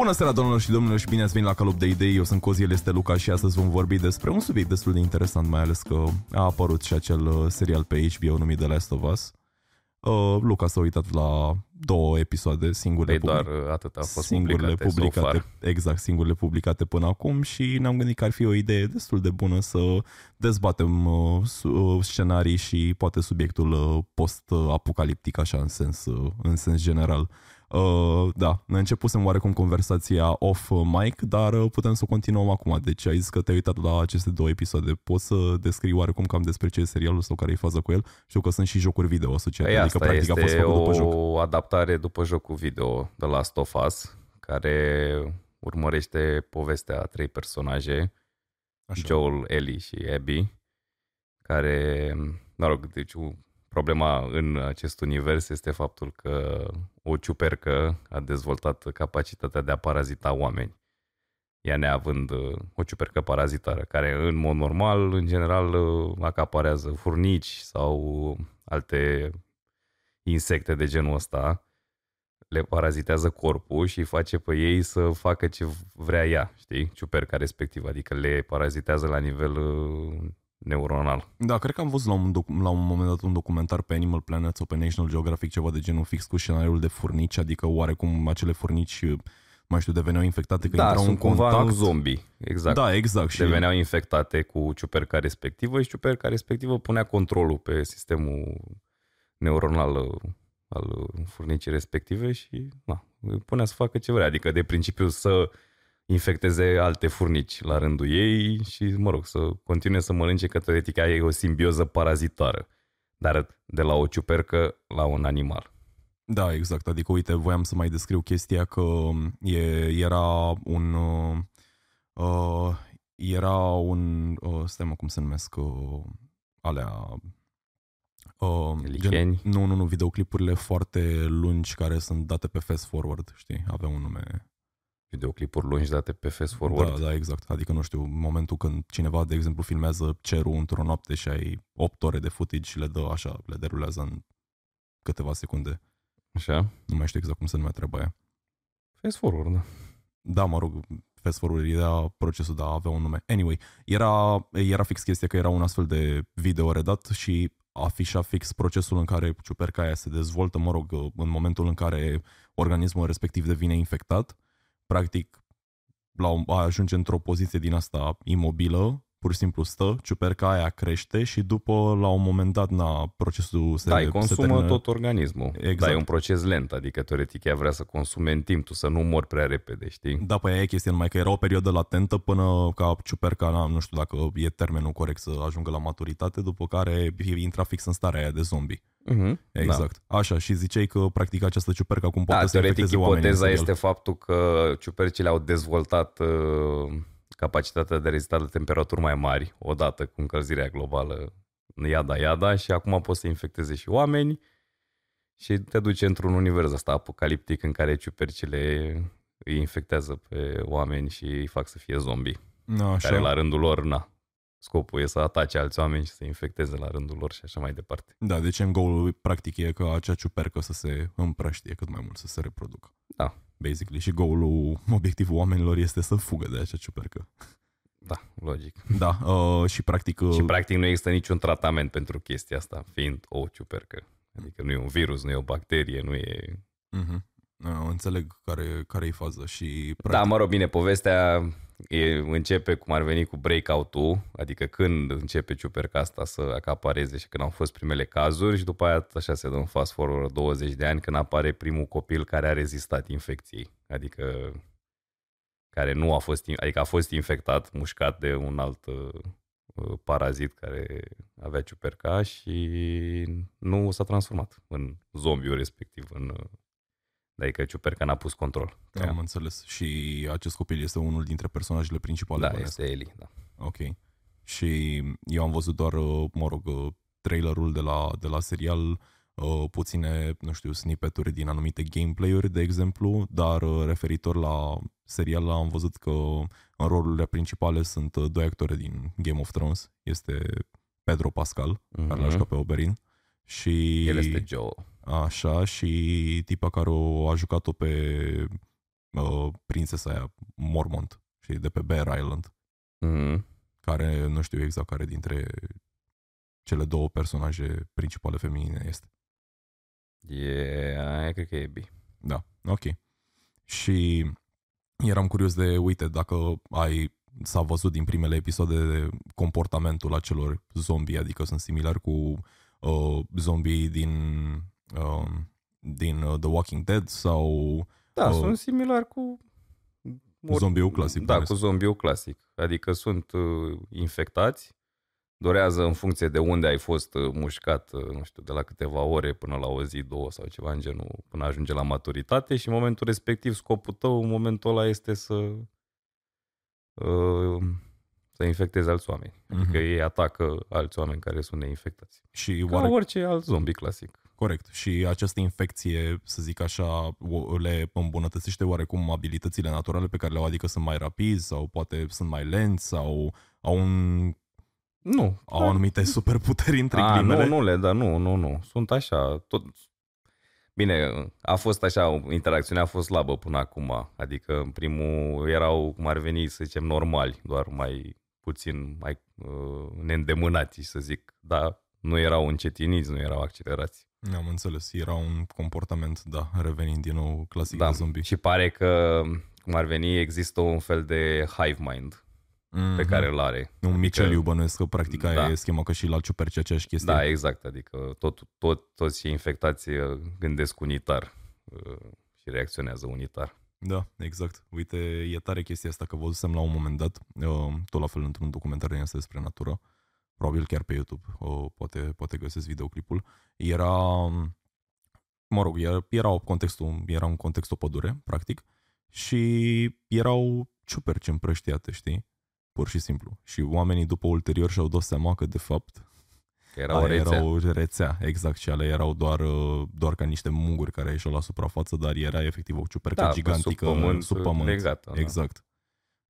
Bună seara, domnilor și domnilor, și bine ați venit la Calup de Idei. Eu sunt Cozi, el este Luca și astăzi vom vorbi despre un subiect destul de interesant, mai ales că a apărut și acel uh, serial pe HBO numit The Last of Us. Uh, Luca s-a uitat la două episoade singure. Păi doar uh, atât a fost singurele publicate, publicate so far. exact, singurele publicate până acum și ne-am gândit că ar fi o idee destul de bună să dezbatem uh, su- uh, scenarii și poate subiectul uh, post-apocaliptic așa în sens, uh, în sens general. Uh, da, ne începusem oarecum conversația off mic, dar uh, putem să o continuăm acum. Deci ai zis că te-ai uitat la aceste două episoade. Poți să descrii oarecum cam despre ce e serialul sau care e faza cu el? Știu că sunt și jocuri video asociate, Păi adică asta practic a fost este făcut după joc. o adaptare după jocul video The Last of Us, care urmărește povestea a trei personaje, Așa. Joel, Ellie și Abby, care, mă rog, deci u- problema în acest univers este faptul că o ciupercă a dezvoltat capacitatea de a parazita oameni. Ea neavând uh, o ciupercă parazitară, care în mod normal, în general, uh, acaparează furnici sau alte insecte de genul ăsta, le parazitează corpul și îi face pe ei să facă ce vrea ea, știi, ciuperca respectivă, adică le parazitează la nivel uh, neuronal. Da, cred că am văzut la un, doc- la un moment dat un documentar pe Animal Planet sau pe National Geographic ceva de genul fix cu scenariul de furnici, adică oarecum acele furnici, mai știu, deveneau infectate că da, intrau sunt în cumva contact. un zombie, exact. Da, exact. Și Deveneau infectate cu ciuperca respectivă și ciuperca respectivă punea controlul pe sistemul neuronal uh, al uh, furnicii respective și na, îi punea să facă ce vrea. Adică de principiu să infecteze alte furnici la rândul ei și, mă rog, să continue să mănânce că teoretic aia e o simbioză parazitară. Dar de la o ciupercă la un animal. Da, exact. Adică, uite, voiam să mai descriu chestia că e, era un... Uh, uh, era un... Uh, stai mă, cum se numesc? Uh, alea... Uh, Licheni? nu, nu, nu, videoclipurile foarte lungi care sunt date pe fast forward, știi? Avea un nume Videoclipuri lungi date pe fast forward. Da, da, exact. Adică, nu știu, momentul când cineva, de exemplu, filmează cerul într-o noapte și ai 8 ore de footage și le dă așa, le derulează în câteva secunde. Așa? Nu mai știu exact cum se numea treaba aia. Fast forward, da. Da, mă rog, fast forward era procesul, da, avea un nume. Anyway, era, era fix chestia că era un astfel de video redat și afișa fix procesul în care ciuperca aia se dezvoltă, mă rog, în momentul în care organismul respectiv devine infectat, practic la, un- ajunge într-o poziție din asta imobilă, pur și simplu stă, ciuperca aia crește și după, la un moment dat, na, procesul se, Da, se îi consumă termină. tot organismul. Exact. Da, e un proces lent, adică teoretic ea vrea să consume în timp, tu să nu mori prea repede, știi? Da, păi aia e chestia, numai că era o perioadă latentă până ca ciuperca, na, nu știu dacă e termenul corect să ajungă la maturitate, după care intra fix în starea aia de zombie. Uh-huh. Exact. Da. Așa, și ziceai că practic această ciupercă acum poate Da, să teoretic infecteze oamenii în ipoteza serial. este faptul că ciupercile au dezvoltat uh, capacitatea de rezistare la temperaturi mai mari, odată cu încălzirea globală, iada, iada, și acum pot să infecteze și oameni și te duce într-un univers ăsta apocaliptic în care ciupercile îi infectează pe oameni și îi fac să fie zombie, Na, așa. care la rândul lor, na, scopul e să atace alți oameni și să infecteze la rândul lor și așa mai departe. Da, deci în goal practic e că acea ciupercă să se împrăștie cât mai mult, să se reproducă. Da. Basically. Și goalul, obiectivul oamenilor este să fugă de acea ciupercă. Da, logic. Da, uh, și practic... Uh, Și practic nu există niciun tratament pentru chestia asta, fiind o ciupercă. Adică nu e un virus, nu e o bacterie, nu e... uh-huh. Uh, înțeleg care, care e faza și... Practic, Da, mă rog, bine, povestea e, începe cum ar veni cu breakout-ul, adică când începe ciuperca asta să acapareze și când au fost primele cazuri și după aia așa se dă un fast forward 20 de ani când apare primul copil care a rezistat infecției. Adică care nu a fost, in- adică a fost infectat, mușcat de un alt uh, uh, parazit care avea ciuperca și nu s-a transformat în zombiul respectiv, în, uh, adică ciuperca n-a pus control. pe Am ea. înțeles. Și acest copil este unul dintre personajele principale. Da, bănuiesc. este Eli, da. Ok. Și eu am văzut doar, uh, mă rog, uh, trailerul de la, de la serial, uh, puține, nu știu, snippeturi din anumite gameplay-uri, de exemplu, dar uh, referitor la serial am văzut că în rolurile principale sunt uh, doi actori din Game of Thrones. Este Pedro Pascal, mm-hmm. care l-a Mhm. jucat pe Oberyn. Și El este Joe. Așa, și tipa care o a jucat-o pe uh, prințesa aia Mormont și de pe Bear Island, Mhm. care nu știu exact care dintre cele două personaje principale feminine este. E, aia cred că e Abby. Da, ok. Și eram curios de, uite, dacă ai s-a văzut din primele episoade de comportamentul acelor zombie, adică sunt similari cu uh, zombie din, uh, din uh, The Walking Dead sau Da, Oh. sunt similar cu... Zombiul clasic, Da, bănuiesc. cu zombiul clasic. Adică sunt uh, infectați, dorează în funcție de unde ai fost uh, mușcat, uh, nu știu, de la câteva ore până la o zi, două sau ceva în genul, până ajunge la maturitate și în momentul respectiv scopul tău în momentul ăla este să uh, să infectezi alți oameni. Adică Mhm. ei atacă alți oameni care sunt neinfectați. și Ca oare, orice alt zombie clasic. Corect. Și această infecție, să zic așa, o- le îmbunătățește oarecum abilitățile naturale pe care le au, adică sunt mai rapizi sau poate sunt mai lenți sau au, un, Nu. au anumite superputeri între A, ghilimele. nu, nu le, dar nu, nu, nu. Sunt așa, tot... Bine, a fost așa, interacțiunea a fost slabă până acum. Adică în primul erau, cum ar veni, să zicem, normali, doar mai puțin, mai uh, neîndemânați, să zic. Dar nu erau încetiniți, nu erau accelerați. Am înțeles. Era un comportament, da, revenind din nou clasic Da, de zombie. și pare că, cum ar veni, există un fel de hive mind pe Mhm. care îl are. Un miceliu bănuiesc că practic aia Da. e schema că și la ciuperci aceeași chestie. Da, exact. Adică tot, tot, toți cei infectați uh, gândesc unitar uh, și reacționează unitar. Da, exact. Uite, e tare chestia asta că văzusem la un moment dat, uh, tot la fel într-un documentar din asta despre natură, probabil chiar pe YouTube, uh, poate, poate găsesc videoclipul. Era, mă rog, era, era, contextul, era un context o pădure, practic, și erau ciuperci împrăștiate, știi? Pur și simplu. Și oamenii după ulterior și-au dat seama că, de fapt, Că era o Aia rețea. Era o rețea, exact, și alea erau doar, uh, doar ca niște munguri care ieșeau la suprafață, dar era efectiv o ciupercă Da, pe gigantică sub pământ, sub pământ. legată, da. Exact.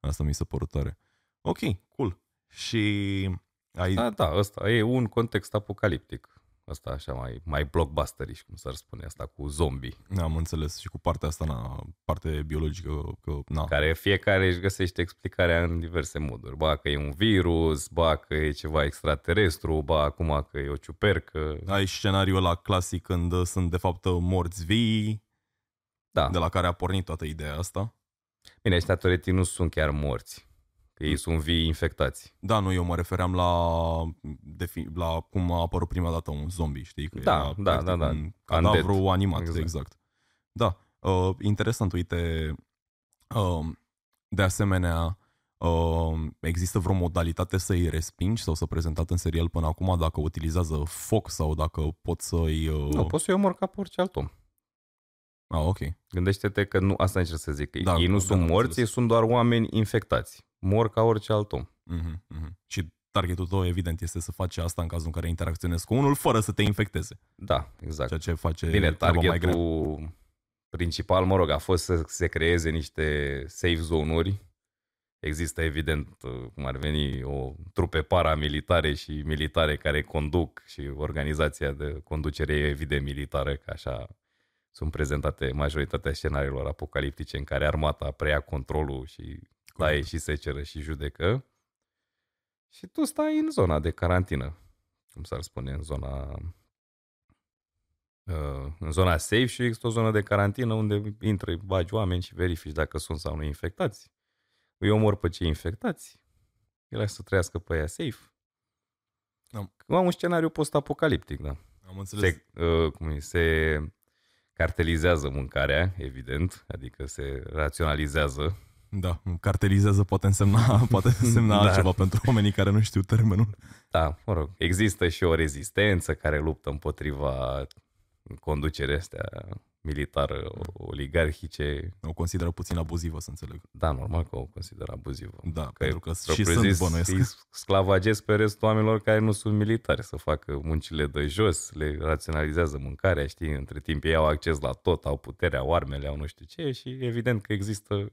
Asta mi se părut tare. Ok, cool. Și ai... Da, da, ăsta e un context apocaliptic. Asta așa mai, mai blockbusterish, cum s-ar spune asta, cu zombie. Am înțeles și cu partea asta, na, parte biologică, că, na, Care fiecare își găsește explicarea în diverse moduri. Ba că e un virus, ba că e ceva extraterestru, ba acum că e o ciupercă. ai scenariul ăla clasic când uh, sunt de fapt uh, morți vii, Da. de la care a pornit toată ideea asta. Bine, ăștia toretii nu sunt chiar morți. Că ei sunt vii infectați. Da, nu, eu mă refeream la, defi- la cum a apărut prima dată un zombie, știi? Că Da, era, da, practic, da, da. Un cadavru Undead. animat, exact. Exact. exact. Da, uh, interesant, uite, uh, de asemenea, uh, există vreo modalitate să-i respingi sau să prezentat în serial până acum dacă utilizează foc sau dacă pot să-i... Uh... Nu, poți să-i omor ca pe orice alt om. Ah, ok. Gândește-te că nu, asta încerc să zic, că Da, ei nu da, sunt am morți, înțeles. ei sunt doar oameni infectați. Mor ca orice alt om. Mhm, mhm. Și targetul tău, evident, este să faci asta în cazul în care interacționezi cu unul fără să te infecteze. Da, exact. Ceea ce face Bine, treaba mai grea. targetul principal, mă rog, a fost să se creeze niște safe zone-uri. Există, evident, cum ar veni, o trupe paramilitare și militare care conduc și organizația de conducere e evident militară, că așa sunt prezentate majoritatea scenariilor apocaliptice în care armata preia controlul și taie și seceră și judecă. Și tu stai în zona de carantină, cum s-ar spune, în zona uh, în zona safe și există o zonă de carantină unde intră, bagi oameni și verifici dacă sunt sau nu infectați. Îi omor pe cei infectați, îi lași să trăiască pe aia safe. Am- Am un scenariu post-apocaliptic, da. Am înțeles. Se, uh, cum e, se cartelizează mâncarea, evident, adică se raționalizează. Da, cartelizează poate însemna, poate însemna Da. altceva pentru oamenii care nu știu termenul. Da, mă rog, există și o rezistență care luptă împotriva conducerea astea militară, oligarhice. O consideră puțin abuzivă, să înțeleg. Da, normal că o consider abuzivă. Da, Că pentru că și sunt propriu-zis, bănuiesc. îi sclavagesc pe restul oamenilor care nu sunt militari să facă muncile de jos, le raționalizează mâncarea, știi, între timp ei au acces la tot, au puterea, au armele, au nu știu ce și evident că există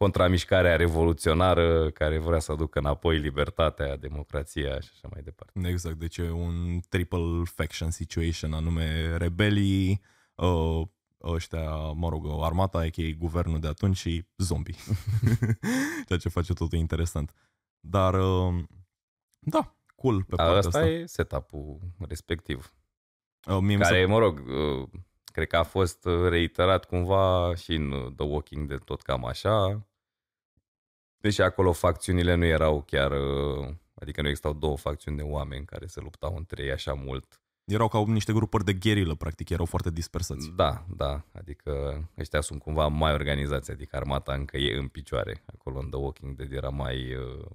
contramișcarea revoluționară care vrea să aducă înapoi libertatea, democrația și așa mai departe. Exact, deci e un triple faction situation, anume rebelii, uh, ăștia, mă rog, armata, a.k.a. guvernul de atunci și zombie. Ceea ce face totul interesant. Dar, uh, da, cool pe partea Asta asta. e setup-ul respectiv. Uh, mie mi se Care, mă rog, uh, cred că a fost uh, reiterat cumva și în uh, The Walking Dead tot cam așa. Deși acolo facțiunile nu erau chiar, uh, adică nu existau două facțiuni de oameni care se luptau între ei așa mult. erau ca niște grupuri de gherilă, practic, erau foarte dispersați. Da, da, adică ăștia sunt cumva mai organizați, adică armata încă e în picioare. Acolo în The Walking Dead era mai, uh,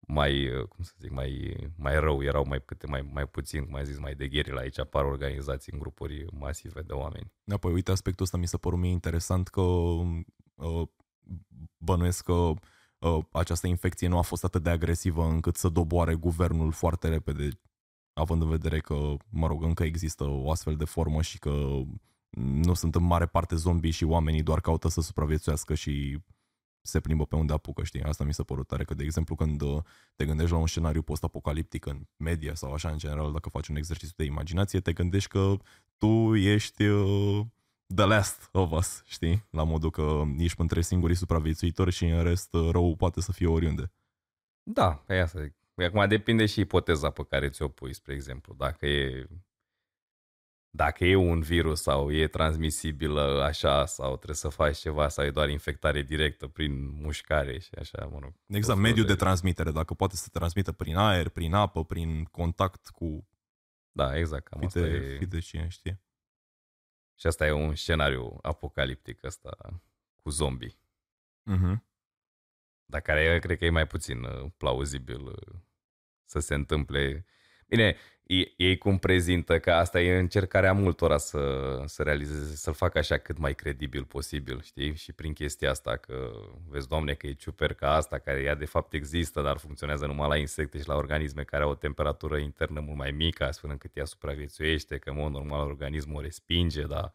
mai uh, cum să zic, mai, mai rău, erau mai, câte mai, mai puțin, cum ai zis, mai de gherila. Aici apar organizații în grupuri masive de oameni. Da, păi uite, aspectul ăsta mi se părut mie interesant că uh, bănuiesc că uh, această infecție nu a fost atât de agresivă încât să doboare guvernul foarte repede, având în vedere că, mă rog, încă există o astfel de formă și că nu sunt în mare parte zombii și oamenii doar caută să supraviețuiască și se plimbă pe unde apucă, știi? Asta mi s-a părut tare, că de exemplu când uh, te gândești la un scenariu post-apocaliptic în media sau așa în general, dacă faci un exercițiu de imaginație, te gândești că tu ești uh, the last of us, știi? La modul că ești între singurii supraviețuitori și în rest uh, rău poate să fie oriunde. Da, pe asta zic. Acum depinde și ipoteza pe care ți-o pui, spre exemplu. Dacă e dacă e un virus sau e transmisibilă așa sau trebuie să faci ceva sau e doar infectare directă prin mușcare și așa, mă rog. Exact, mediul de transmitere, dacă poate să se transmită prin aer, prin apă, prin contact cu Da, exact, cam asta fide, e. fide cine știe. Și asta e un scenariu apocaliptic ăsta cu zombie. Uh-huh. Dar care cred că e mai puțin uh, plauzibil uh, să se întâmple. Bine, ei, ei cum prezintă că asta e încercarea multora să, să realizeze, să-l facă așa cât mai credibil posibil, știi? Și prin chestia asta că, vezi, doamne, că e ciuperca asta, care ea de fapt există, dar funcționează numai la insecte și la organisme care au o temperatură internă mult mai mică, astfel încât ea supraviețuiește, că în mod normal organismul o respinge, dar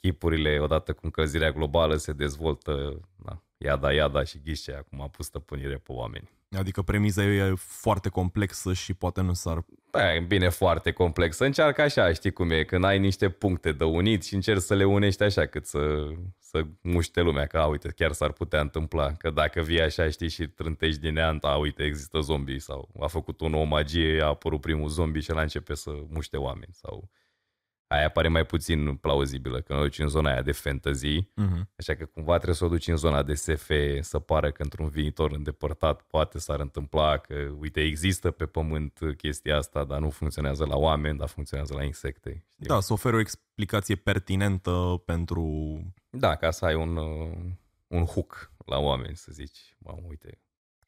chipurile, odată cu încălzirea globală, se dezvoltă, da, iada, iada și ghișe, acum a pus stăpânire pe oameni. Adică premiza e foarte complexă și poate nu s-ar... Da, e bine foarte complex. Încearcă așa, știi cum e, când ai niște puncte de unit și încerci să le unești așa cât să, să muște lumea, că, a, uite, chiar s-ar putea întâmpla, că dacă vii așa, știi, și trântești din neant, a, uite, există zombii sau a făcut un o magie, a apărut primul zombie și ăla începe să muște oameni sau aia pare mai puțin plauzibilă, că o duci în zona aia de fantasy, Uh-huh. așa că cumva trebuie să o duci în zona de SF, să pară că într-un viitor îndepărtat poate s-ar întâmpla că, uite, există pe pământ chestia asta, dar nu funcționează la oameni, dar funcționează la insecte. Știi? Da, să oferi o explicație pertinentă pentru... da, ca să ai un, uh, un hook la oameni, să zici, mamă, uite,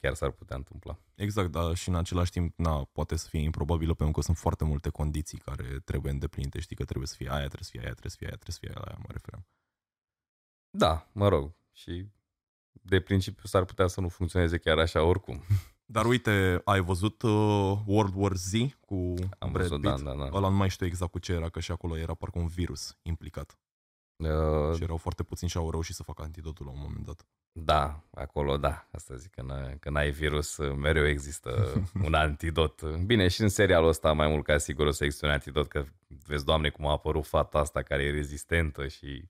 chiar s-ar putea întâmpla. Exact, dar și în același timp, na, poate să fie improbabilă pentru că sunt foarte multe condiții care trebuie îndeplinite. Știi că trebuie să fie aia, trebuie să fie aia, trebuie să fie aia, trebuie să fie aia, mă referam. Da, mă rog, și de principiu s-ar putea să nu funcționeze chiar așa oricum. Dar uite, ai văzut uh, World War Z cu Am Brad văzut, da, Pitt? da, da. Ăla nu mai știu exact cu ce era, că și acolo era parcă un virus implicat. Uh, Și erau foarte puțini și au reușit să facă antidotul la un moment dat. Da, acolo da. Asta zic, că, n- că n-ai virus, mereu există un antidot. Bine, și în serialul ăsta mai mult ca sigur o să existe un antidot, că vezi, doamne, cum a apărut fata asta care e rezistentă și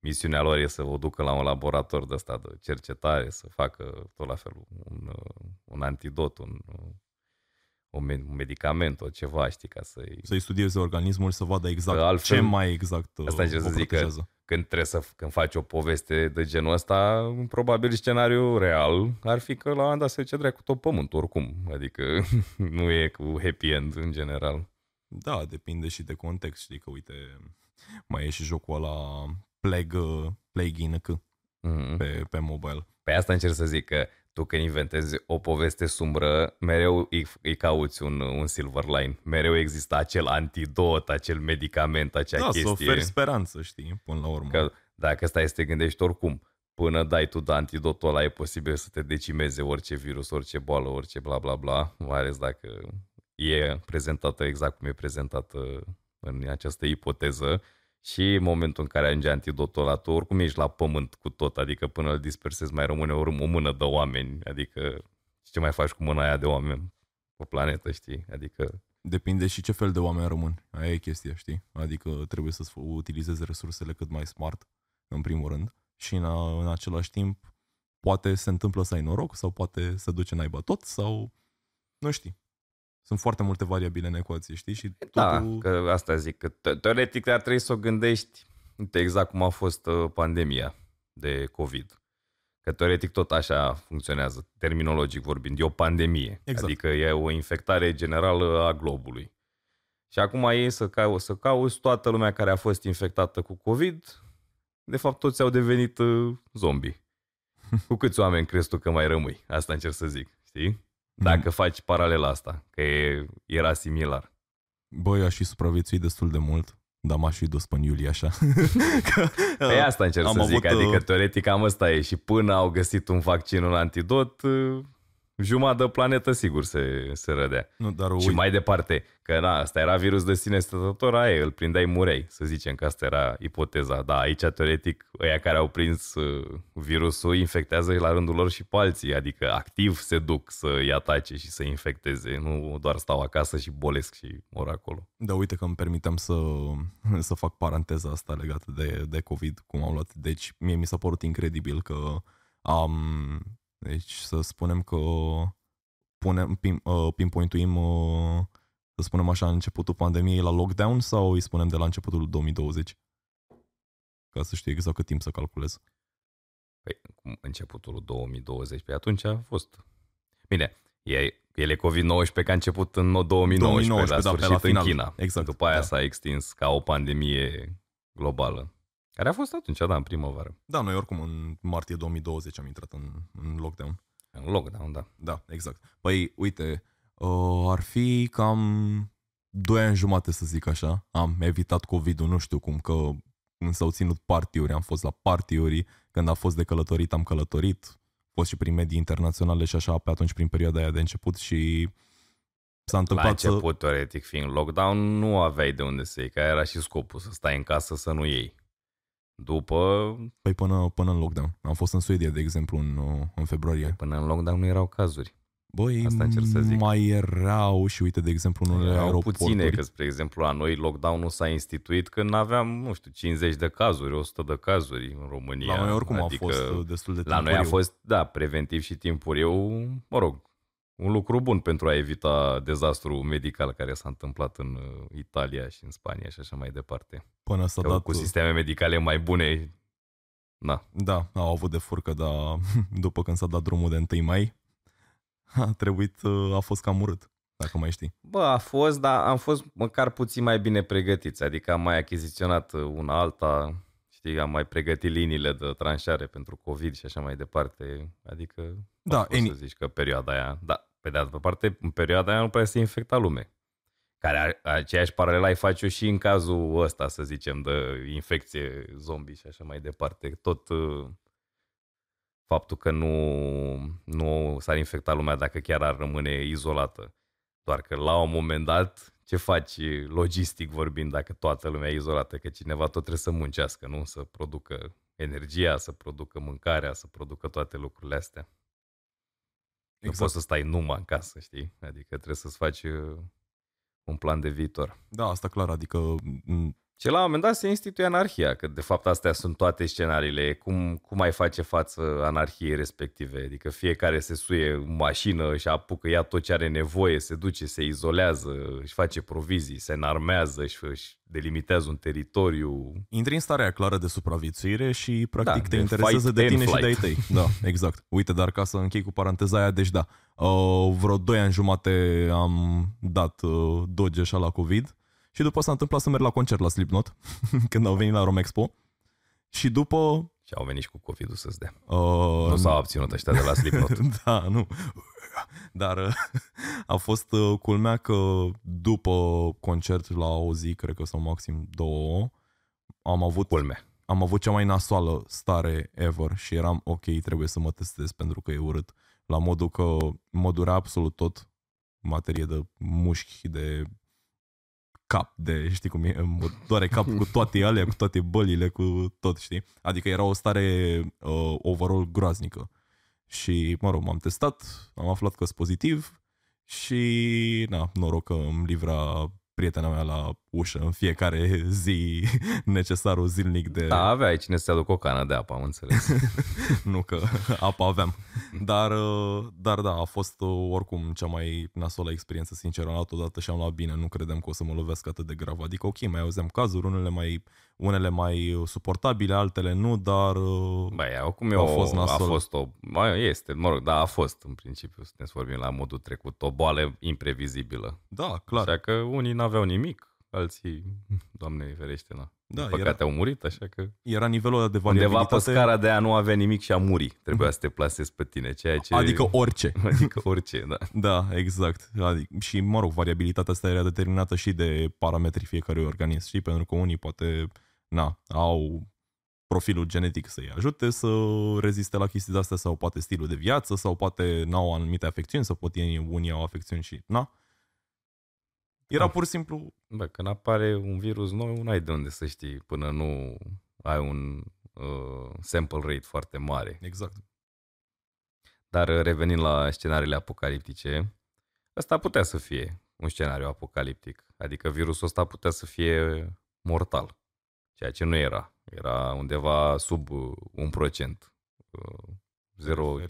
misiunea lor e să o ducă la un laborator de ăsta de cercetare, să facă tot la fel un, uh, un antidot, un, uh, un me- un medicament, o ceva, știi, ca să-i Să-i studieze organismul, să vadă exact Că altfel- ce mai exact uh, Asta încerc o să zic că- protejează. când trebuie să, când faci o poveste de genul ăsta, probabil scenariul real ar fi că la un moment dat se duce cu tot pământul oricum. Adică nu e cu happy end în general. Da, depinde și de context. Știi că, uite, mai e și jocul ăla Plague, uh, Plague in a K Mm-hmm. pe, pe mobile. Pe asta încerc să zic că tu când inventezi o poveste sumbră, mereu îi, îi cauți un, un silver line. Mereu există acel antidot, acel medicament, acea da, chestie. să oferi speranță, știi, până la urmă. Că dacă stai să te gândești oricum, până dai tu de antidotul ăla, e posibil să te decimeze orice virus, orice boală, orice bla bla bla, mai ales dacă e prezentată exact cum e prezentată în această ipoteză și în momentul în care ajunge antidotul ăla, tu oricum ești la pământ cu tot, adică până îl dispersezi mai rămâne o, o mână de oameni, adică ce mai faci cu mâna aia de oameni pe planetă, știi? Adică Depinde și ce fel de oameni rămân. Aia e chestia, știi? Adică trebuie să utilizezi resursele cât mai smart, în primul rând. Și în, în același timp, poate se întâmplă să ai noroc sau poate să duce naiba tot sau nu știi. Sunt foarte multe variabile în ecuație, știi? Și Da, totul... că asta zic, că te- teoretic ar trebui să o gândești uite, exact cum a fost uh, pandemia de COVID. Că teoretic tot așa funcționează, terminologic vorbind, e o pandemie. Exact. Adică e o infectare generală a globului. Și acum e să, cau- să cauți toată lumea care a fost infectată cu COVID, de fapt toți au devenit uh, zombie. Cu câți oameni crezi tu că mai rămâi? Asta încerc să zic, știi? Dacă faci paralela asta, că e, era similar. Băi, aș fi supraviețuit destul de mult, dar m-aș fi dus până iulie așa. Că, Păi asta încerc am să zic, avut, adică uh, teoretic am ăsta e și până au găsit un vaccin, un antidot, uh, jumătate de planetă sigur se, se rădea. Nu, dar Și uite, mai departe, că na, asta era virus de sine stătător, aia, e, îl prindeai mureai, să zicem că asta era ipoteza. Da, aici teoretic ăia care au prins uh, virusul infectează la rândul lor și pe alții, adică activ se duc să-i atace și să infecteze, nu doar stau acasă și bolesc și mor acolo. Da, uite că îmi permiteam să, să fac paranteza asta legată de, de COVID, cum am luat. Deci, mie mi s-a părut incredibil că am... Deci, să spunem că punem, pin, uh, pinpointuim, uh, să spunem așa, începutul pandemiei la lockdown sau îi spunem de la începutul 2020? Ca să știu exact cât timp să calculez. Păi, cum începutul 2020, pe atunci a fost. Bine, e, el e COVID-19 că a început în 2019, 2019, la da, pe sfârșit la în final. China. Exact, După aia da. s-a extins ca o pandemie globală. Care a fost atunci, da, în primăvară. Da, noi oricum în martie 2020 am intrat în, în lockdown. În lockdown, da. Da, exact. Păi, uite, uh, ar fi cam 2 ani jumate, să zic așa. Am evitat COVID-ul, nu știu cum, că când s-au ținut partiuri, am fost la partiuri, când a fost de călătorit, am călătorit, am fost și prin medii internaționale și așa, pe atunci prin perioada aia de început și s-a La întâmplat început, teoretic, fiind lockdown, nu aveai de unde să iei, că aia era și scopul, să stai în casă să nu iei. După, să... Păi până, până în lockdown. Am fost în Suedia, de exemplu, în, uh, în februarie. până în lockdown nu erau cazuri. Băi, Asta încerc să zic. mai erau și uite, de exemplu, în unele Erau aeroporturi. puține, că, spre exemplu, la noi lockdown-ul s-a instituit când aveam, nu știu, 50 de cazuri, 100 de cazuri în România. La noi oricum adică a fost uh, destul de La noi a timpuriu. fost, da, preventiv și timpuriu, mă rog, un lucru bun pentru a evita dezastru medical care s-a întâmplat în uh, Italia și în Spania și așa mai departe. Până s-a Că dat... cu sisteme medicale mai bune, na, Da, au avut de furcă, dar după când s-a dat drumul de 1 mai, a trebuit, uh, a fost cam urât, dacă mai știi. Bă, a fost, dar am fost măcar puțin mai bine pregătiți, adică am mai achiziționat uh, una alta, știi, am mai pregătit liniile de tranșare pentru COVID și așa mai departe, adică Da, poți any- să zici că perioada aia, da, pe de altă parte, în perioada aia nu prea se infecta lume. Care a- aceeași paralela ai face și în cazul ăsta, să zicem, de infecție zombie și așa mai departe. Tot uh, faptul că nu, nu s-ar infecta lumea dacă chiar ar rămâne izolată. Doar că la un moment dat, ce faci logistic vorbind dacă toată lumea e izolată? Că cineva tot trebuie să muncească, nu? Să producă energia, să producă mâncarea, să producă toate lucrurile astea. Nu Exact. poți să stai numai în casă, știi? Adică trebuie să-ți faci uh, un plan de viitor. Da, asta clar, adică m, Și la un moment dat se instituie anarhia, că de fapt astea sunt toate scenariile. Cum, cum ai face față anarhiei respective? Adică fiecare se suie în mașină și apucă, ia tot ce are nevoie, se duce, se izolează, își face provizii, se înarmează, își, își delimitează un teritoriu. intri în starea aia clară de supraviețuire și practic Da, te de interesează fight de and tine și de ai flight. tăi. Da, exact. Uite, dar ca să închei cu paranteza aia, deci da, uh, vreo 2 ani jumate am dat uh, doge așa la COVID și după s-a întâmplat să merg la concert la Slipknot, când au venit la Romexpo. Și după... Și au venit și cu COVID-ul să-ți dea. Uh, Nu s-au abținut ăștia de la Slipknot. da, nu. Dar uh, a fost uh, culmea că după concert la o zi, cred că sau maxim două, am avut, Culme. am avut cea mai nasoală stare ever și eram ok, trebuie să mă testez pentru că e urât. La modul că mă durea absolut tot materie de mușchi, de cap, de știi cum e, mă doare cap cu toate alea, cu toate bălile, cu tot, știi? Adică era o stare uh, overall groaznică. Și, mă rog, m-am testat, am aflat că sunt pozitiv Și, na, noroc că îmi livra prietena mea la ușă în fiecare zi necesarul zilnic de... Da, aveai cine să-ți aducă o cană de apă, am înțeles. nu că apă aveam. Dar, uh, dar da, a fost uh, oricum cea mai nasolă experiență, sincer, am luat odată și am luat bine, nu credem că o să mă lovesc atât de grav. Adică, ok, mai auzeam cazuri, unele mai, unele mai suportabile, altele nu, dar uh, Băi, acum a, fost a fost o, mai este, mă rog, da, a fost în principiu, să ne vorbim la modul trecut, o boală imprevizibilă. Da, clar. Așa că unii n-aveau nimic, alții, doamne ferește, na. Da, păcate era, au murit, așa că... Era nivelul de variabilitate... Undeva pe scara de a nu avea nimic și a muri. Trebuia să te plasezi pe tine, ceea ce... Adică orice. Adică orice, da. Da, exact. Adică, și, mă rog, variabilitatea asta era determinată și de parametrii fiecărui organism, știi? Pentru că unii poate, na, au profilul genetic să-i ajute să reziste la chestii de-astea sau poate stilul de viață sau poate n-au anumite afecțiuni sau poate unii au afecțiuni și, na, era pur și simplu... Bă, când apare un virus nou, nu ai de unde să știi până nu ai un uh, sample rate foarte mare. Exact. Dar uh, revenind la scenariile apocaliptice, ăsta putea să fie un scenariu apocaliptic. Adică virusul ăsta putea să fie mortal. Ceea ce nu era. Era undeva sub uh, un procent. 0, 1%.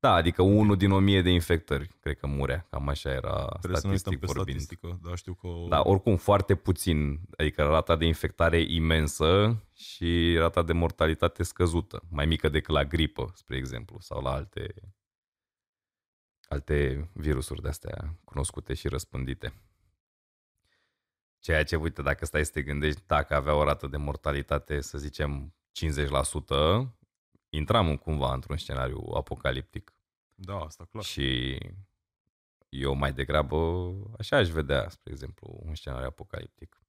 Da, adică unul din o mie de infectări, cred că murea. Cam așa era Trebuie statistic să vorbind. Statistică, da, știu că... Da, oricum foarte puțin, adică rata de infectare imensă și rata de mortalitate scăzută, mai mică decât la gripă, spre exemplu, sau la alte alte virusuri de-astea cunoscute și răspândite. Ceea ce, uite, dacă stai să te gândești, dacă avea o rată de mortalitate, să zicem, 50%, intram cumva într-un scenariu apocaliptic. Da, asta clar. Și eu mai degrabă așa aș vedea, spre exemplu, un scenariu apocaliptic.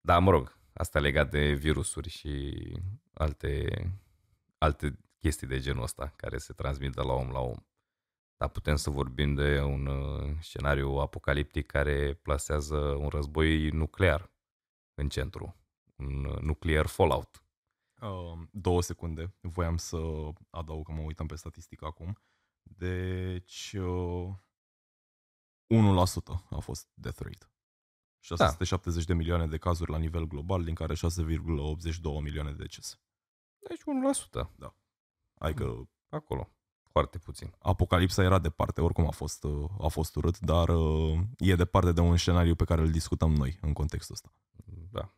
Da, mă rog, asta legat de virusuri și alte, alte chestii de genul ăsta care se transmit de la om la om. Dar putem să vorbim de un uh, scenariu apocaliptic care plasează un război nuclear în centru, un uh, nuclear fallout. Uh, două secunde. Voiam să adaug că mă uitam pe statistică acum. Deci, uh, 1% a fost death rate. 670 da. de milioane de cazuri la nivel global, din care 6,82 milioane de decese. Deci 1%. Da. Adică... Acolo. Foarte puțin. Apocalipsa era departe, oricum a fost, uh, a fost urât, dar uh, e departe de un scenariu pe care îl discutăm noi în contextul ăsta. Da.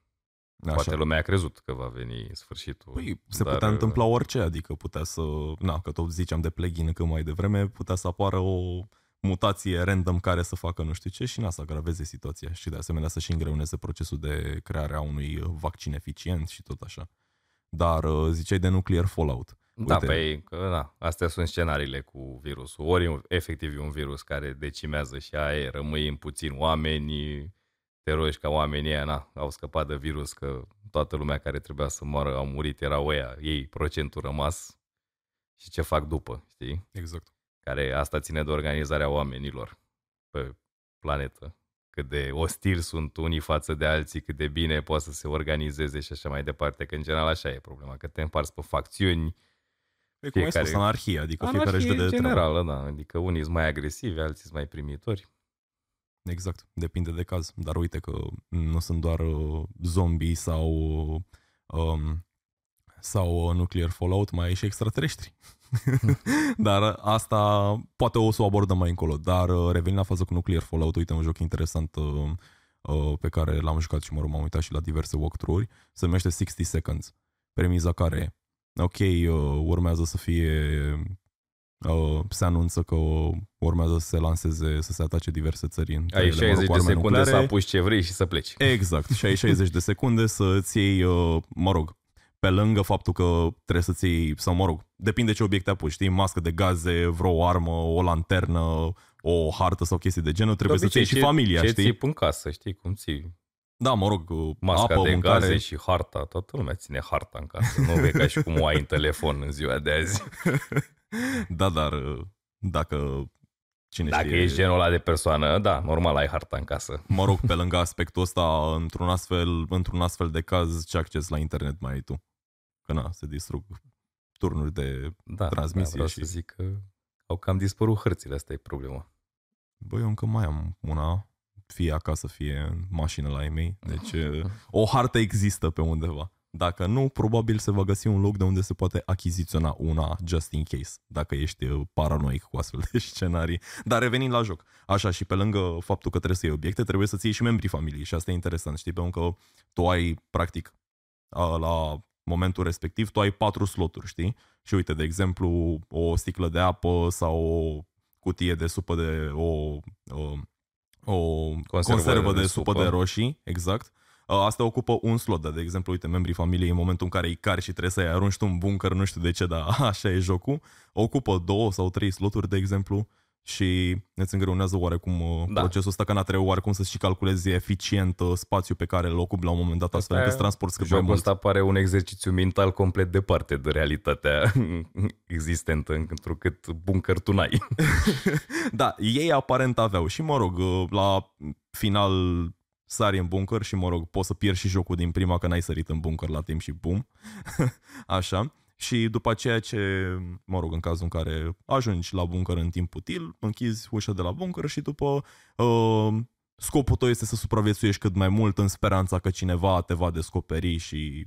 Așa. Poate lumea a crezut că va veni sfârșitul. Păi, se dar... putea întâmpla orice, adică putea să, na, că tot ziceam de plugin că mai devreme, putea să apară o mutație random care să facă nu știu ce și n să agraveze situația și de asemenea să și îngreuneze procesul de creare a unui vaccin eficient și tot așa. Dar uh, ziceai de nuclear fallout. Da, Uite. Da, păi, că, da, astea sunt scenariile cu virusul. Ori efectiv e un virus care decimează și aia rămâi în puțin oameni, te rogi ca oamenii ăia, na, au scăpat de virus, că toată lumea care trebuia să moară au murit, erau ăia, ei, procentul rămas și ce fac după, știi? Exact. Care asta ține de organizarea oamenilor pe planetă. Cât de ostili sunt unii față de alții, cât de bine poate să se organizeze și așa mai departe, că în general așa e problema, că te împarți pe facțiuni, Păi cum ai spus, anarhie, adică anarhie fiecare își de generală, da, adică unii sunt mai agresivi, alții sunt mai primitori. Exact, depinde de caz. Dar uite că nu sunt doar uh, zombie sau um, sau uh, nuclear fallout, mai ai și extraterestri. Dar asta poate o să o abordăm mai încolo. Dar uh, revenind la fază cu nuclear fallout, uite un joc interesant uh, uh, pe care l-am jucat și mă rog, m-am uitat și la diverse walkthrough-uri, se numește 60 Seconds. Premiza care ok, uh, urmează să fie uh, se anunță că urmează să se lanseze, să se atace diverse țări în Ai 60 de secunde nucleare. să apuci ce vrei și să pleci. Exact, și ai 60 de secunde să-ți iei, uh, mă rog, pe lângă faptul că trebuie să-ți iei, sau mă rog, depinde ce obiecte apuci, știi, mască de gaze, vreo armă, o lanternă, o hartă sau chestii de genul, trebuie să-ți iei și familia, ce știi? Ce ții în casă, știi cum ții? Da, mă rog, Masca apă, de mâncare. gaze și harta, toată lumea ține harta în casă. Nu e ca și cum o ai în telefon în ziua de azi. da, dar dacă cine Dacă știe... ești genul ăla de persoană, da, normal ai harta în casă. Mă rog, pe lângă aspectul ăsta, într-un astfel, într-un astfel de caz, ce acces la internet mai ai tu? Că na, se distrug turnuri de da, transmisie da, și... să zic că Au cam dispărut hărțile, asta e problema. Băi, eu încă mai am una, fie acasă, fie în mașină la ei mei. Deci o hartă există pe undeva. Dacă nu, probabil se va găsi un loc de unde se poate achiziționa una just in case, dacă ești uh, paranoic cu astfel de scenarii. Dar revenind la joc, așa și pe lângă faptul că trebuie să iei obiecte, trebuie să-ți iei și membrii familiei și asta e interesant, știi, pentru că tu ai, practic, la momentul respectiv, tu ai patru sloturi, știi? Și uite, de exemplu, o sticlă de apă sau o cutie de supă de... o, o, o conservă, conservă de, de supă, supă. de roșii, exact. Asta ocupă un slot, dar de exemplu, uite, membrii familiei în momentul în care îi cari și trebuie să-i arunci tu un bunker, nu știu de ce, dar așa e jocul, ocupă două sau trei sloturi, de exemplu, și îți îngreunează oarecum uh, da. procesul ăsta, că n-a trebuit oarecum să-și calculezi eficient uh, spațiul pe care îl ocupi la un moment dat, astfel încât transporti cât Jocul ăsta pare un exercițiu mental complet departe de realitatea existentă, întrucât bunker tu n-ai. da, ei aparent aveau și mă rog, uh, la final sari în bunker și, mă rog, poți să pierzi și jocul din prima că n-ai sărit în bunker la timp și bum. Așa. Și după aceea ce, mă rog, în cazul în care ajungi la bunker în timp util, închizi ușa de la bunker și după uh, scopul tău este să supraviețuiești cât mai mult în speranța că cineva te va descoperi și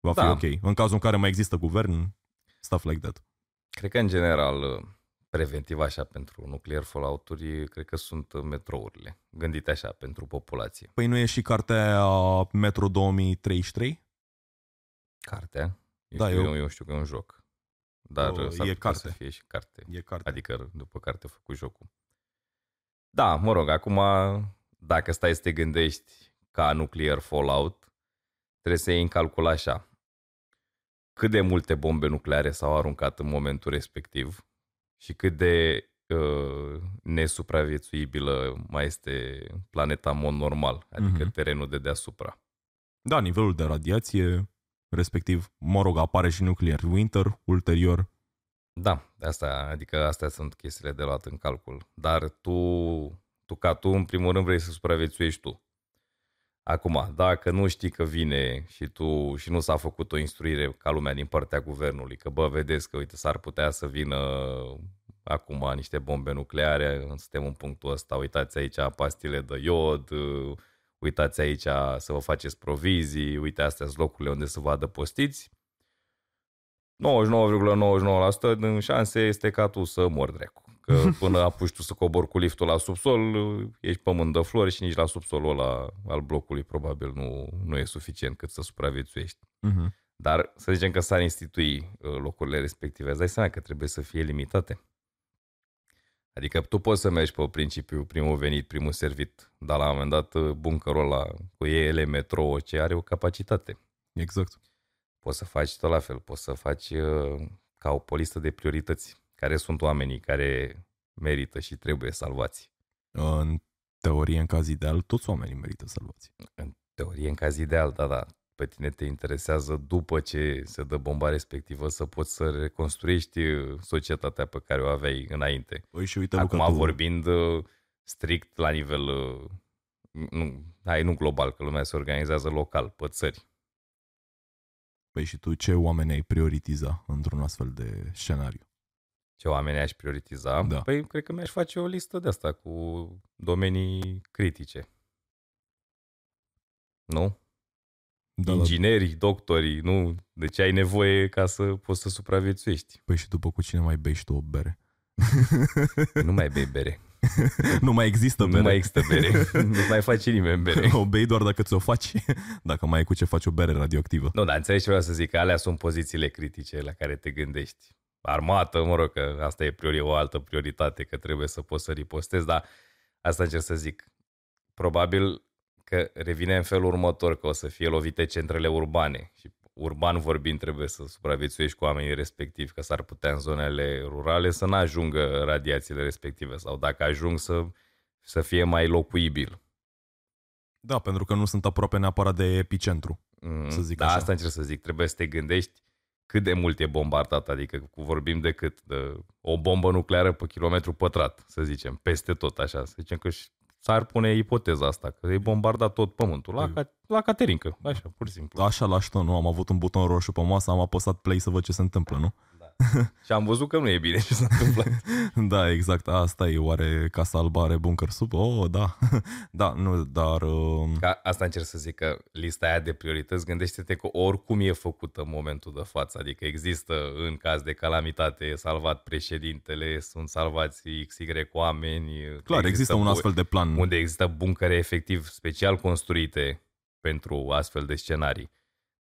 va fi da. ok. În cazul în care mai există guvern, stuff like that. Cred că în general preventiv așa pentru nuclear fallout-uri, cred că sunt metrourile, gândite așa pentru populație. Păi nu e și cartea Metro 2033? Cartea? Eu, da, știu, eu... eu știu că e un joc. Dar o, s-ar e carte. să fie și carte. E carte. Adică după carte a făcut jocul. Da, mă rog, acum dacă stai să te gândești ca nuclear fallout, trebuie să iei în calcul așa. Cât de multe bombe nucleare s-au aruncat în momentul respectiv, și cât de uh, nesupraviețuibilă mai este planeta în mod normal, adică uh-huh. terenul de deasupra. Da, nivelul de radiație, respectiv, mă rog, apare și nuclear winter ulterior. Da, asta, adică astea sunt chestiile de luat în calcul. Dar tu, tu ca tu, în primul rând, vrei să supraviețuiești tu. Acum, dacă nu știi că vine și tu și nu s-a făcut o instruire ca lumea din partea guvernului, că bă, vedeți că uite s-ar putea să vină acum niște bombe nucleare, suntem în punctul ăsta, uitați aici pastile de iod, uitați aici să vă faceți provizii, uite astea sunt locurile unde să vă adăpostiți. 99,99% din șanse este ca tu să mori dracu. Că până apuci tu să cobori cu liftul la subsol, ești pământ de flori și nici la subsolul ăla al blocului probabil nu, nu e suficient cât să supraviețuiești. Uh-huh. Dar să zicem că s-ar institui uh, locurile respective, îți dai seama că trebuie să fie limitate. Adică tu poți să mergi pe principiu primul venit, primul servit, dar la un moment dat uh, buncărul ăla cu ele, metro, ce are o capacitate. Exact. Poți să faci tot la fel, poți să faci uh, ca o polistă de priorități care sunt oamenii care merită și trebuie salvați? În teorie, în caz ideal, toți oamenii merită salvați. În teorie, în caz ideal, da, da. Pe tine te interesează după ce se dă bomba respectivă să poți să reconstruiești societatea pe care o aveai înainte. Păi și uite, Acum tu... vorbind uh, strict la nivel, uh, nu, hai, nu global, că lumea se organizează local, pe țări. Păi și tu ce oameni ai prioritiza într-un astfel de scenariu? ce oameni aș prioritiza, da. păi cred că mi-aș face o listă de asta cu domenii critice. Nu? Da, Inginerii, da. doctorii, nu? De ce ai nevoie ca să poți să supraviețuiești? Păi și după cu cine mai bei și tu o bere? nu mai bei bere. nu mai există bere. Nu mai există bere. nu mai face nimeni bere. O bei doar dacă ți-o faci, dacă mai ai cu ce faci o bere radioactivă. Nu, dar înțelegi ce vreau să zic, că alea sunt pozițiile critice la care te gândești armată, mă rog, că asta e priori, o altă prioritate, că trebuie să poți să ripostezi, dar asta încerc să zic. Probabil că revine în felul următor, că o să fie lovite centrele urbane și urban vorbind trebuie să supraviețuiești cu oamenii respectivi, că s-ar putea în zonele rurale să nu ajungă radiațiile respective sau dacă ajung să, să fie mai locuibil. Da, pentru că nu sunt aproape neapărat de epicentru, mm, să zic da, așa. asta încerc să zic. Trebuie să te gândești cât de mult e bombardat, adică cu vorbim de cât, de o bombă nucleară pe kilometru pătrat, să zicem, peste tot așa, să zicem că s-ar pune ipoteza asta, că e bombardat tot pământul, la, ca, la Caterincă, așa, pur și simplu. Așa la nu am avut un buton roșu pe masă, am apăsat play să văd ce se întâmplă, nu? Da. și am văzut că nu e bine ce s-a întâmplat. da, exact, asta e, oare Casa Albă are bunker sub? Oh, da, da, nu, dar... Uh... Ca asta încerc să zic că lista aia de priorități, gândește-te că oricum e făcută în momentul de față, adică există în caz de calamitate, e salvat președintele, sunt salvați XY oameni. Clar, există, există un astfel de plan. Unde există buncăre efectiv special construite pentru astfel de scenarii.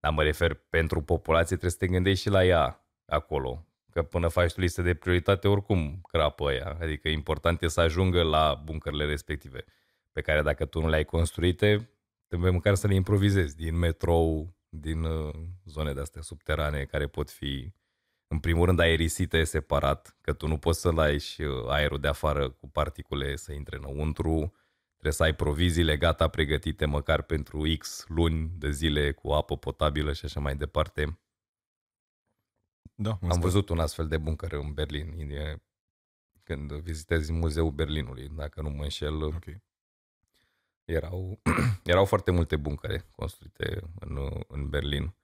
Dar mă refer, pentru populație trebuie să te gândești și la ea acolo. Că până faci tu listă de prioritate, oricum crapă ea. Adică important e să ajungă la buncările respective, pe care dacă tu nu le-ai construite, trebuie măcar să le improvizezi din metrou, din uh, zone de-astea subterane care pot fi, în primul rând, aerisite separat, că tu nu poți să lași uh, aerul de afară cu particule să intre înăuntru, trebuie să ai proviziile gata pregătite măcar pentru X luni de zile cu apă potabilă și așa mai departe. Da, Am văzut un astfel de buncăr în Berlin, e, când vizitezi Muzeul Berlinului, dacă nu mă înșel. Okay. Erau, erau foarte multe buncăre construite în, în Berlin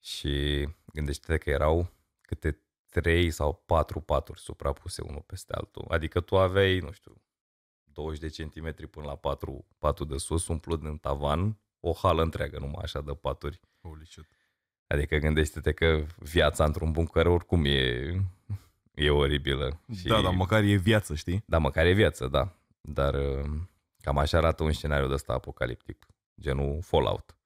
și gândește că erau câte trei sau patru paturi suprapuse unul peste altul. Adică tu aveai, nu știu, 20 de centimetri până la 4 patul de sus, umplut în tavan, o hală întreagă numai așa de paturi. Holy shit. Adică gândește-te că viața într-un buncăr oricum e, e oribilă. Și, da, dar măcar e viață, știi? Da, măcar e viață, da. Dar uh, cam așa arată un scenariu de ăsta apocaliptic, genul Fallout.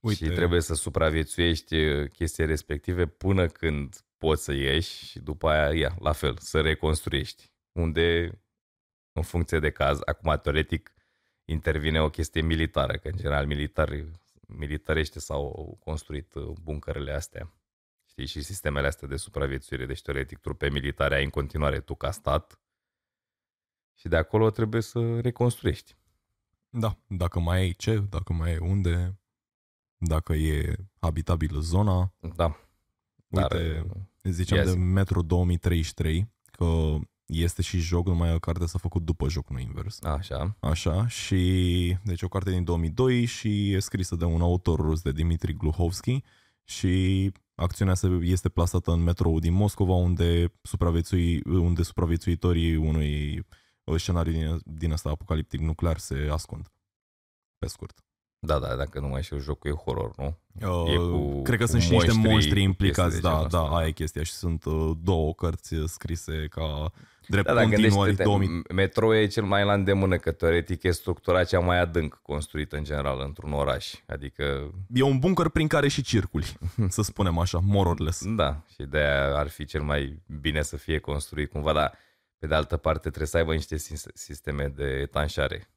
Uite. Și trebuie să supraviețuiești uh, chestii respective până când poți să ieși și după aia, ia, la fel, să reconstruiești. Unde, în funcție de caz, acum teoretic intervine o chestie militară, că în general militari militarește s-au construit uh, buncărele astea. Știi, și sistemele astea de supraviețuire. Deci, teoretic, trupe militare ai în continuare tu ca stat și de acolo trebuie să reconstruiești. Da, dacă mai ai ce, dacă mai ai unde, dacă e habitabilă zona. Da. Uite, Dar, uh, ziceam de Metro 2033, că este și joc, numai o carte s-a făcut după joc, nu invers. Așa. Așa, și deci o carte din 2002 și e scrisă de un autor rus, de Dimitri Gluhovski și acțiunea se, este plasată în metrou din Moscova, unde, supraviețui, unde supraviețuitorii unui scenariu din, din ăsta apocaliptic nuclear se ascund. Pe scurt. Da, da, dacă nu mai știu, jocul e horror, nu? Uh, e cu, cred că cu sunt și niște monștri implicați, da, da, aia e chestia și sunt uh, două cărți scrise ca drept da, continuări 2000. Metro e cel mai la îndemână, că teoretic e structura cea mai adânc construită în general într-un oraș. Adică... E un bunker prin care și circuli, să spunem așa, more or less. Da, și de aia ar fi cel mai bine să fie construit cumva, dar pe de altă parte trebuie să aibă niște sisteme de etanșare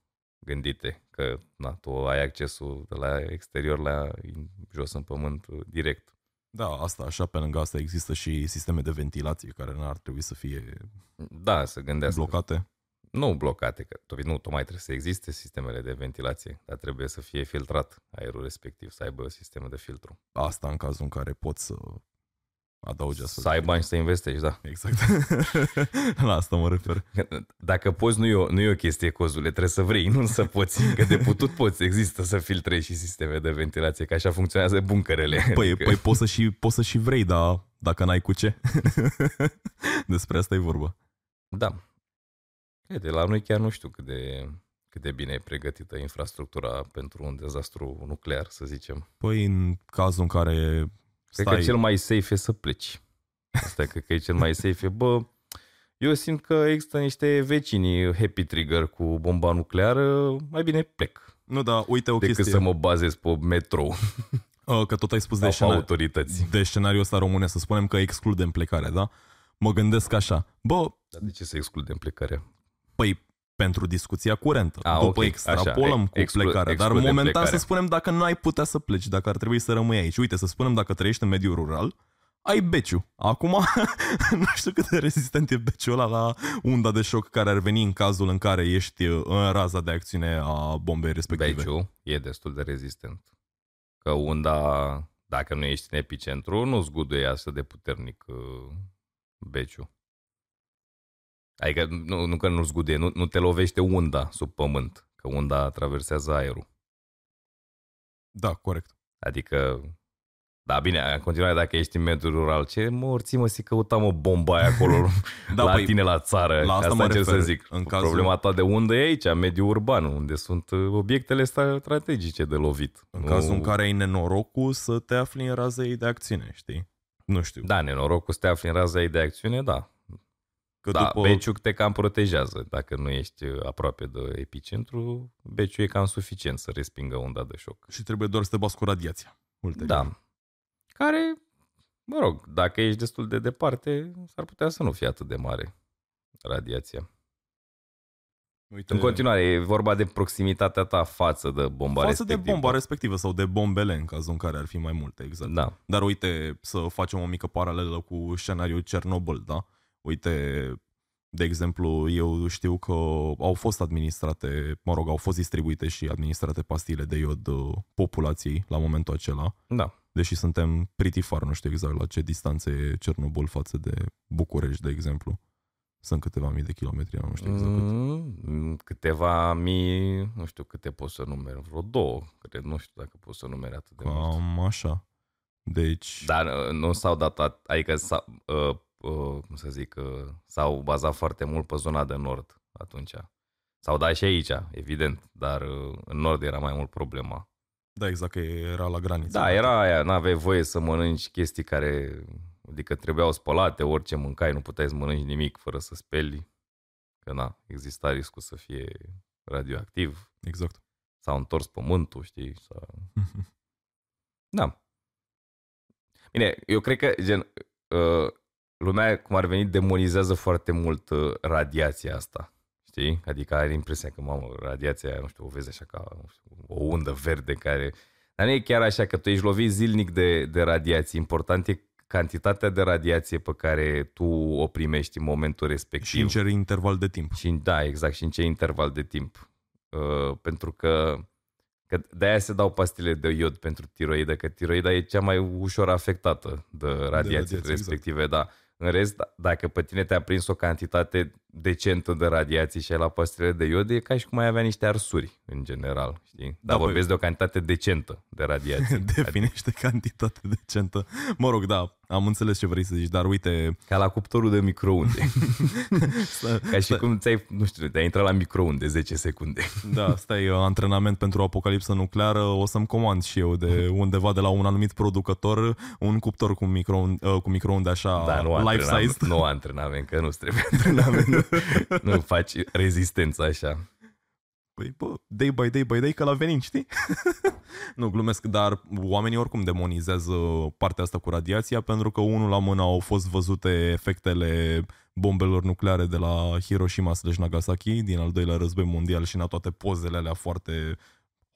gândite, că na, tu ai accesul de la exterior la jos în pământ direct. Da, asta așa, pe lângă asta există și sisteme de ventilație care nu ar trebui să fie da, să gândească. blocate. Nu blocate, că nu, tocmai trebuie să existe sistemele de ventilație, dar trebuie să fie filtrat aerul respectiv, să aibă sisteme de filtru. Asta în cazul în care poți să adaugi astfel. Să ai bani să investești, da. Exact. La asta mă refer. Dacă poți, nu e o, nu e o chestie cozule, trebuie să vrei, nu să poți. Că de putut poți, există să filtrezi și sisteme de ventilație, că așa funcționează buncărele. Păi, adică... păi poți, să și, poți să și vrei, dar dacă n-ai cu ce. Despre asta e vorba. Da. De la noi chiar nu știu cât de, cât de bine e pregătită infrastructura pentru un dezastru nuclear, să zicem. Păi în cazul în care Cred Stai. că cel mai safe e să pleci. Asta cred că e cel mai safe. Bă, eu simt că există niște vecini happy trigger cu bomba nucleară, mai bine plec. Nu, da, uite o decât chestie. să mă bazez pe metrou. Că tot ai spus de, scenari- autorități. de scenariul ăsta române, să spunem că excludem plecarea, da? Mă gândesc așa, bă... Dar de ce să excludem plecarea? Păi pentru discuția curentă. A, După okay, extrapolăm așa, cu exclu, plecarea. Dar momentan plecarea. să spunem dacă nu ai putea să pleci, dacă ar trebui să rămâi aici. Uite, să spunem dacă trăiești în mediul rural, ai beciu. Acum, nu știu cât de rezistent e beciul ăla la unda de șoc care ar veni în cazul în care ești în raza de acțiune a bombei respective. Beciu e destul de rezistent. Că unda, dacă nu ești în epicentru, nu zguduie astfel de puternic uh, beciu. Adică nu, nu că nu zgude, nu, nu te lovește unda sub pământ, că unda traversează aerul. Da, corect. Adică Da, bine, în continuare, dacă ești în mediul rural, ce morții mă, să căutam o bombă aia acolo Da, la păi, tine la țară. la asta Ca mă încerc refer. să zic. În cazul- Problema ta de unde e aici, mediul urban, unde sunt uh, obiectele sta- strategice de lovit. În Nu- cazul în care ai nenorocul să te afli în raza ei de acțiune, știi? Nu știu. Da, nenorocul să te afli în raza ei de acțiune, da. Că Da, după... beciul te cam protejează. Dacă nu ești uh, aproape de epicentru, beciul e cam suficient să respingă unda de șoc. Și trebuie doar să te bați cu radiația. Ulterior. Da. Care, mă rog, dacă ești destul de departe, s-ar putea să nu fie atât de mare radiația. Uite, În continuare, e vorba de proximitatea ta față de bomba față de respectivă. bomba respectivă sau de bombele în cazul în care ar fi mai multe, exact. Da. Dar uite, să facem o mică paralelă cu scenariul Cernobâl, da? Uite, de exemplu, eu știu că au fost administrate, mă rog, au fost distribuite și administrate pastile de iod uh, populației la momentul acela, Da. deși suntem pretty far, nu știu exact la ce distanță e Cernobâl față de București, de exemplu. Sunt câteva mii de kilometri, nu știu exact cât. Mm, câteva mii, nu știu câte pot să numeri, vreo două, cred, nu știu dacă pot să numeri atât de mult. Cam așa. Deci, Dar uh, nu s-au dat, at- adică, s-a, uh, uh, cum să zic, uh, s-au bazat foarte mult pe zona de nord atunci. S-au dat și aici, evident, dar uh, în nord era mai mult problema. da, exact că era la graniță. Da, era aia, n-aveai voie să mănânci chestii care, adică trebuiau spălate, orice mâncai, nu puteai să mănânci nimic fără să speli, că na, exista riscul să fie radioactiv, Exact. s-a întors pământul, știi, s-a... Da. Bine, eu cred că, gen, uh, lumea, cum ar veni, demonizează foarte mult uh, radiația asta. Știi? Adică are impresia că, mamă, radiația aia, nu știu, o vezi așa ca nu știu, o undă verde care... Dar nu e chiar așa, că tu ești lovit zilnic de, de radiație. Important e cantitatea de radiație pe care tu o primești în momentul respectiv. Și în ce interval de timp. Și, da, exact, și în ce interval de timp. Uh, pentru că, că de-aia se dau pastile de iod pentru tiroidă, că tiroida e cea mai ușor afectată de radiații radiație, respective, exact. da. În rest, d- dacă pe tine te-a prins o cantitate decentă de radiații și ai la pastile de iod, e ca și cum ai avea niște arsuri, în general, știi? Dar Da, vorbesc păi- de o cantitate decentă de radiații. Definește cantitate decentă. Mă rog, da, am înțeles ce vrei să zici, dar uite... Ca la cuptorul de microunde. Ca și cum ți-ai, nu știu, te-ai intrat la microunde 10 secunde. Da, asta e antrenament pentru apocalipsă nucleară. O să-mi comand și eu de undeva de la un anumit producător un cuptor cu, micro, cu microunde așa Da, nu life antrenament, size. nu antrenament, că nu-ți trebuie antrenament. Nu, nu faci rezistență așa. Păi, bă, day by day by day că la venin, știi? nu, glumesc, dar oamenii oricum demonizează partea asta cu radiația pentru că unul la mână au fost văzute efectele bombelor nucleare de la Hiroshima slash Nagasaki din al doilea război mondial și în toate pozele alea foarte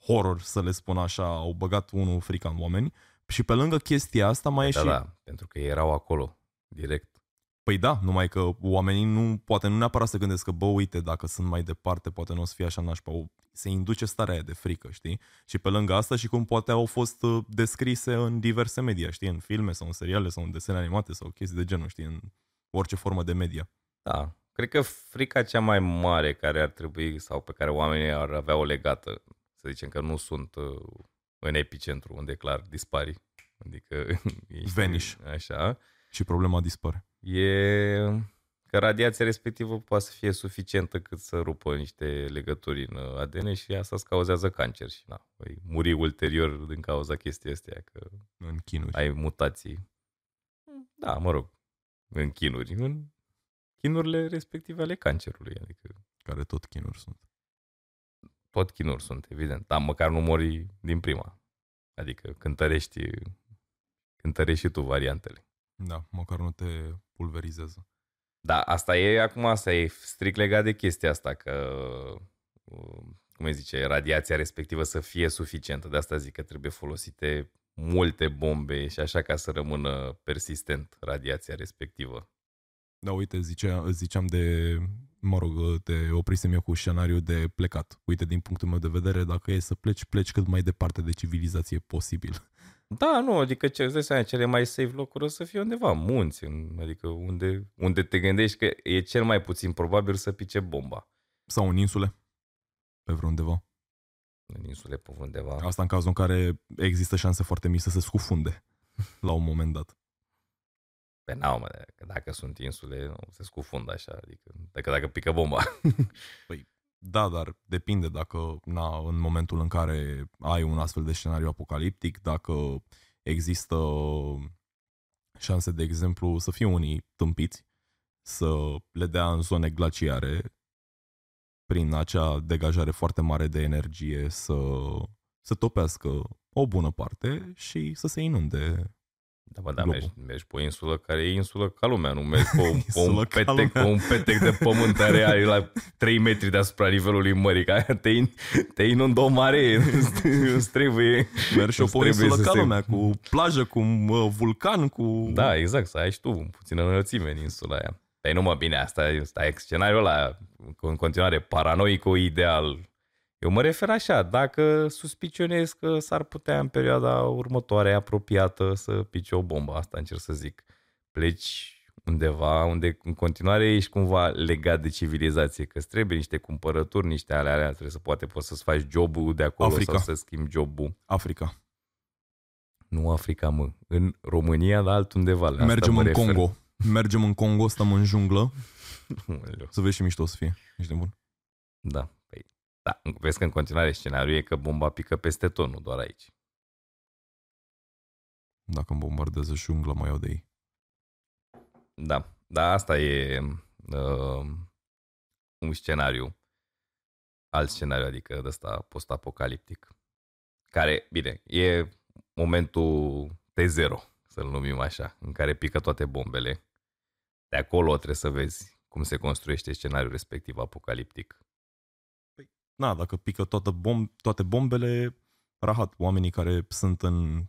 horror, să le spun așa, au băgat unul frica în oameni. Și pe lângă chestia asta mai e Da, și... da, pentru că erau acolo, direct. Păi da, numai că oamenii nu, poate nu neapărat să gândesc că, bă, uite, dacă sunt mai departe, poate nu o să fie așa nașpa. O- Se induce starea aia de frică, știi? Și pe lângă asta și cum poate au fost uh, descrise în diverse media, știi? În filme sau în seriale sau în desene animate sau chestii de genul, știi? În orice formă de media. Da. Cred că frica cea mai mare care ar trebui sau pe care oamenii ar avea o legată, să zicem că nu sunt uh, în epicentru unde clar dispari, adică ești Vanish. Așa. Și problema dispare. e că radiația respectivă poate să fie suficientă cât să rupă niște legături în ADN și asta îți cauzează cancer și na, vei muri ulterior din cauza chestii astea, că În chinuri. ai mutații. Da, mă rog, în chinuri, în chinurile respective ale cancerului, adică Care tot chinuri sunt. tot chinuri sunt, evident, dar măcar nu mori din prima. Adică cântărești, cântărești și tu variantele. Da, măcar nu te pulverizează. Da, asta e acum, asta e strict legat de chestia asta, că, uh, cum îi zice, radiația respectivă să fie suficientă. De asta zic că trebuie folosite multe bombe și așa ca să rămână persistent radiația respectivă. Da, uite, zicea, ziceam de, mă rog, te oprisem eu cu scenariul de plecat. Uite, din punctul meu de vedere, dacă e să pleci, pleci cât mai departe de civilizație posibil. Da, nu, adică ce, îți dai seama, cele mai safe locuri o să fie undeva, în munți, în, adică unde, unde te gândești că e cel mai puțin probabil să pice bomba. Sau în insule, pe vreundeva. În insule pe undeva. Asta în cazul în care există șanse foarte mici să se scufunde. la un moment dat. Pe n-au, mă, că dacă sunt insule, nu, se scufundă așa, adică dacă, dacă pică bomba. Da, dar depinde dacă, na, în momentul în care ai un astfel de scenariu apocaliptic, dacă există șanse, de exemplu, să fie unii tâmpiți, să le dea în zone glaciare, prin acea degajare foarte mare de energie, să, să topească o bună parte și să se inunde da, bă, da, mergi, mergi pe o insulă care e insulă ca lumea, nu mergi pe, un, pe, un, petec, pe un petec de pământ care are la 3 metri deasupra nivelului mării, ca te, in, te inundă o mare, îți trebuie... Mergi pe o insulă ca se... lumea, cu plajă, cu vulcan, cu... Da, exact, să ai și tu puțină înălțime în insula aia. Păi nu mă, bine, asta, asta e scenariul ăla, în continuare, paranoico-ideal, eu mă refer așa, dacă suspicionez că s-ar putea în perioada următoare apropiată să pice o bombă, asta încerc să zic. Pleci undeva unde în continuare ești cumva legat de civilizație, că trebuie niște cumpărături, niște alea, alea trebuie să poate poți să-ți faci jobul de acolo Africa. sau să schimbi jobul. Africa. Nu Africa, mă. În România, dar altundeva. Asta Mergem în refer. Congo. Mergem în Congo, stăm în junglă. să vezi și mișto o să fie. Ești nebun? Da. Da, vezi că în continuare scenariul e că bomba pică peste tot, nu doar aici. Dacă îmi bombardează jungla, mai iau de ei. Da, da, asta e uh, un scenariu. Alt scenariu, adică de ăsta post-apocaliptic. Care, bine, e momentul T0, să-l numim așa, în care pică toate bombele. De acolo trebuie să vezi cum se construiește scenariul respectiv apocaliptic na, dacă pică toată bom- toate bombele, rahat, oamenii care sunt în,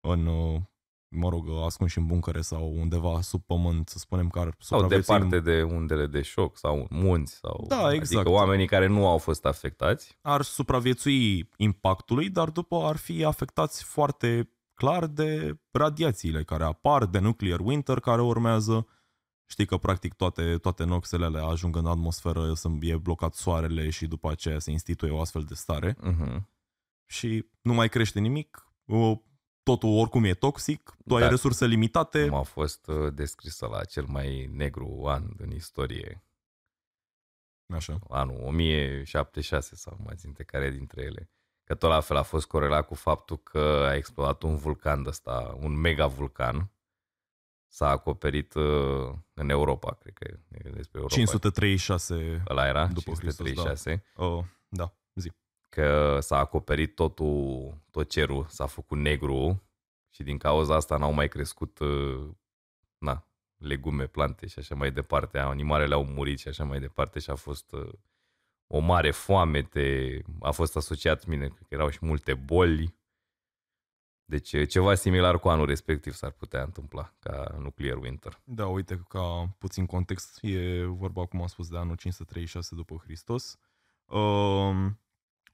în uh, mă rog, ascunși în buncăre sau undeva sub pământ, să spunem că ar Sau departe de undele de șoc sau munți. Sau, da, exact. Adică oamenii care nu au fost afectați. Ar supraviețui impactului, dar după ar fi afectați foarte clar de radiațiile care apar, de nuclear winter care urmează Știi că practic toate, toate noxele alea ajung în atmosferă, să e blocat soarele și după aceea se instituie o astfel de stare. Uh-huh. Și nu mai crește nimic, totul oricum e toxic, tu ai resurse limitate. Cum a fost uh, descrisă la cel mai negru an în istorie. Așa. Anul 1076 sau mai ținte care dintre ele. Că tot la fel a fost corelat cu faptul că a explodat un vulcan ăsta, un mega vulcan, s-a acoperit uh, în Europa, cred că e despre Europa. 536 Ăla era? După 536. Hristos, da. Uh, da, zi. Că s-a acoperit totul, tot cerul, s-a făcut negru și din cauza asta n-au mai crescut uh, na, legume, plante și așa mai departe. Animalele au murit și așa mai departe și a fost uh, o mare foamete, a fost asociat, mine, că erau și multe boli deci ceva similar cu anul respectiv s-ar putea întâmpla ca Nuclear Winter. Da, uite, ca puțin context, e vorba, cum am spus, de anul 536 după Hristos, um,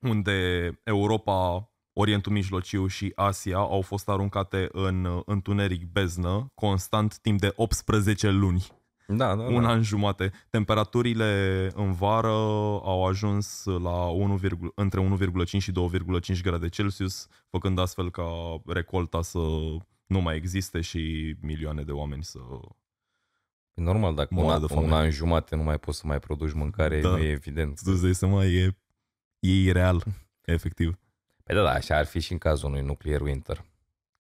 unde Europa, Orientul Mijlociu și Asia au fost aruncate în întuneric beznă constant timp de 18 luni. Da, da, un da. an jumate. Temperaturile în vară au ajuns la 1, între 1,5 și 2,5 grade Celsius, făcând astfel ca recolta să nu mai existe și milioane de oameni să E normal, dacă un, de un an jumate nu mai poți să mai produci mâncare, da. nu e evident. Tu îți dai seama, e, e ireal, efectiv. Păi da, da, așa ar fi și în cazul unui nuclear winter,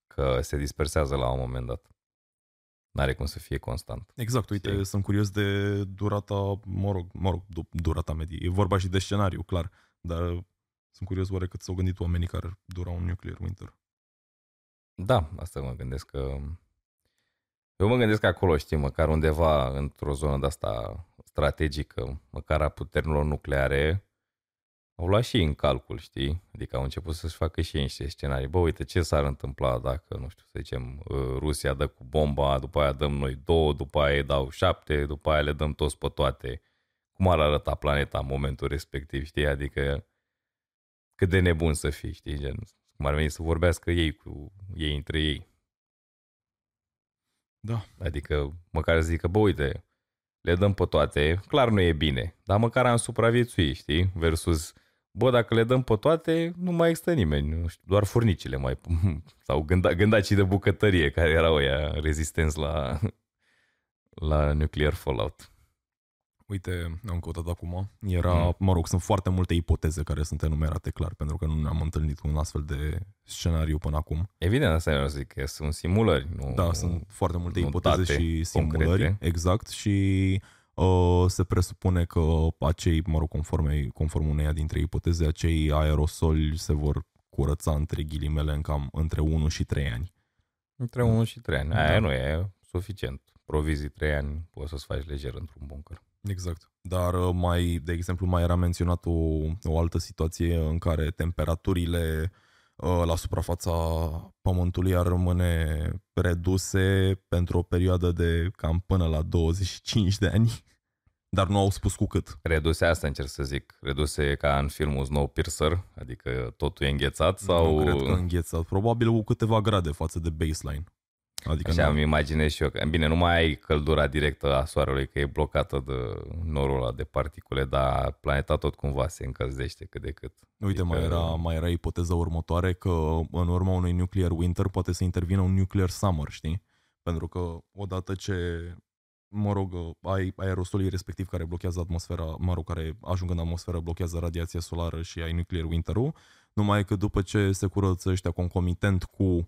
că se dispersează la un moment dat. N-are cum să fie constant. Exact, uite, Știi? sunt curios de durata, mă rog, mă rog, durata medie. E vorba și de scenariu, clar, dar sunt curios oare cât s-au gândit oamenii care ar dura un nuclear winter. Da, asta mă gândesc că... Eu mă gândesc că acolo, știi, măcar undeva într-o zonă de asta strategică, măcar a puterilor nucleare, au luat și în calcul, știi? Adică au început să-și facă și ei niște scenarii. Bă, uite, ce s-ar întâmpla dacă, nu știu, să zicem, uh, Rusia dă cu bomba, după aia dăm noi două, după aia dau șapte, după aia le dăm toți pe toate. Cum ar arăta planeta în momentul respectiv, știi? Adică cât de nebun să fii, știi? Gen, cum ar veni să vorbească ei cu ei între ei. Da. Adică măcar să zică, bă, uite, le dăm pe toate, clar nu e bine, dar măcar am supraviețuit, știi? Versus bă, dacă le dăm pe toate, nu mai există nimeni, nu știu, doar furnicile mai, sau gânda, gândacii de bucătărie care erau ea rezistenți la, la nuclear fallout. Uite, am căutat acum. Era, mm. mă rog, sunt foarte multe ipoteze care sunt enumerate clar, pentru că nu ne-am întâlnit cu un astfel de scenariu până acum. Evident, asta eu zic că sunt simulări. Nu, da, sunt foarte multe ipoteze și simulări. Concrete. Exact. Și uh, se presupune că acei, mă rog, conform, conform uneia dintre ipoteze, acei aerosoli se vor curăța între ghilimele în cam între 1 și 3 ani. Între 1 și 3 ani. Da. Aia nu e suficient. Provizii 3 ani poți să-ți faci lejer într-un bunker. Exact. Dar uh, mai, de exemplu, mai era menționat o, o altă situație în care temperaturile uh, la suprafața Pământului ar rămâne reduse pentru o perioadă de cam până la 25 de ani. Dar nu au spus cu cât. Reduse asta încerc să zic. Reduse ca în filmul Snowpiercer, adică totul e înghețat sau... Nu cred că înghețat. Probabil cu câteva grade față de baseline. Adică Așa îmi imaginez și eu. Că, bine, nu mai ai căldura directă a soarelui, că e blocată de norul ăla de particule, dar planeta tot cumva se încălzește cât de cât. Uite, adică... mai, era, mai era ipoteza următoare că în urma unui nuclear winter poate să intervină un nuclear summer, știi? Pentru că odată ce mă rog, ai aerosolii respectiv care blochează atmosfera, mă rog, care ajung în atmosferă, blochează radiația solară și ai nuclear winter-ul, numai că după ce se curăță ăștia concomitent cu Uh,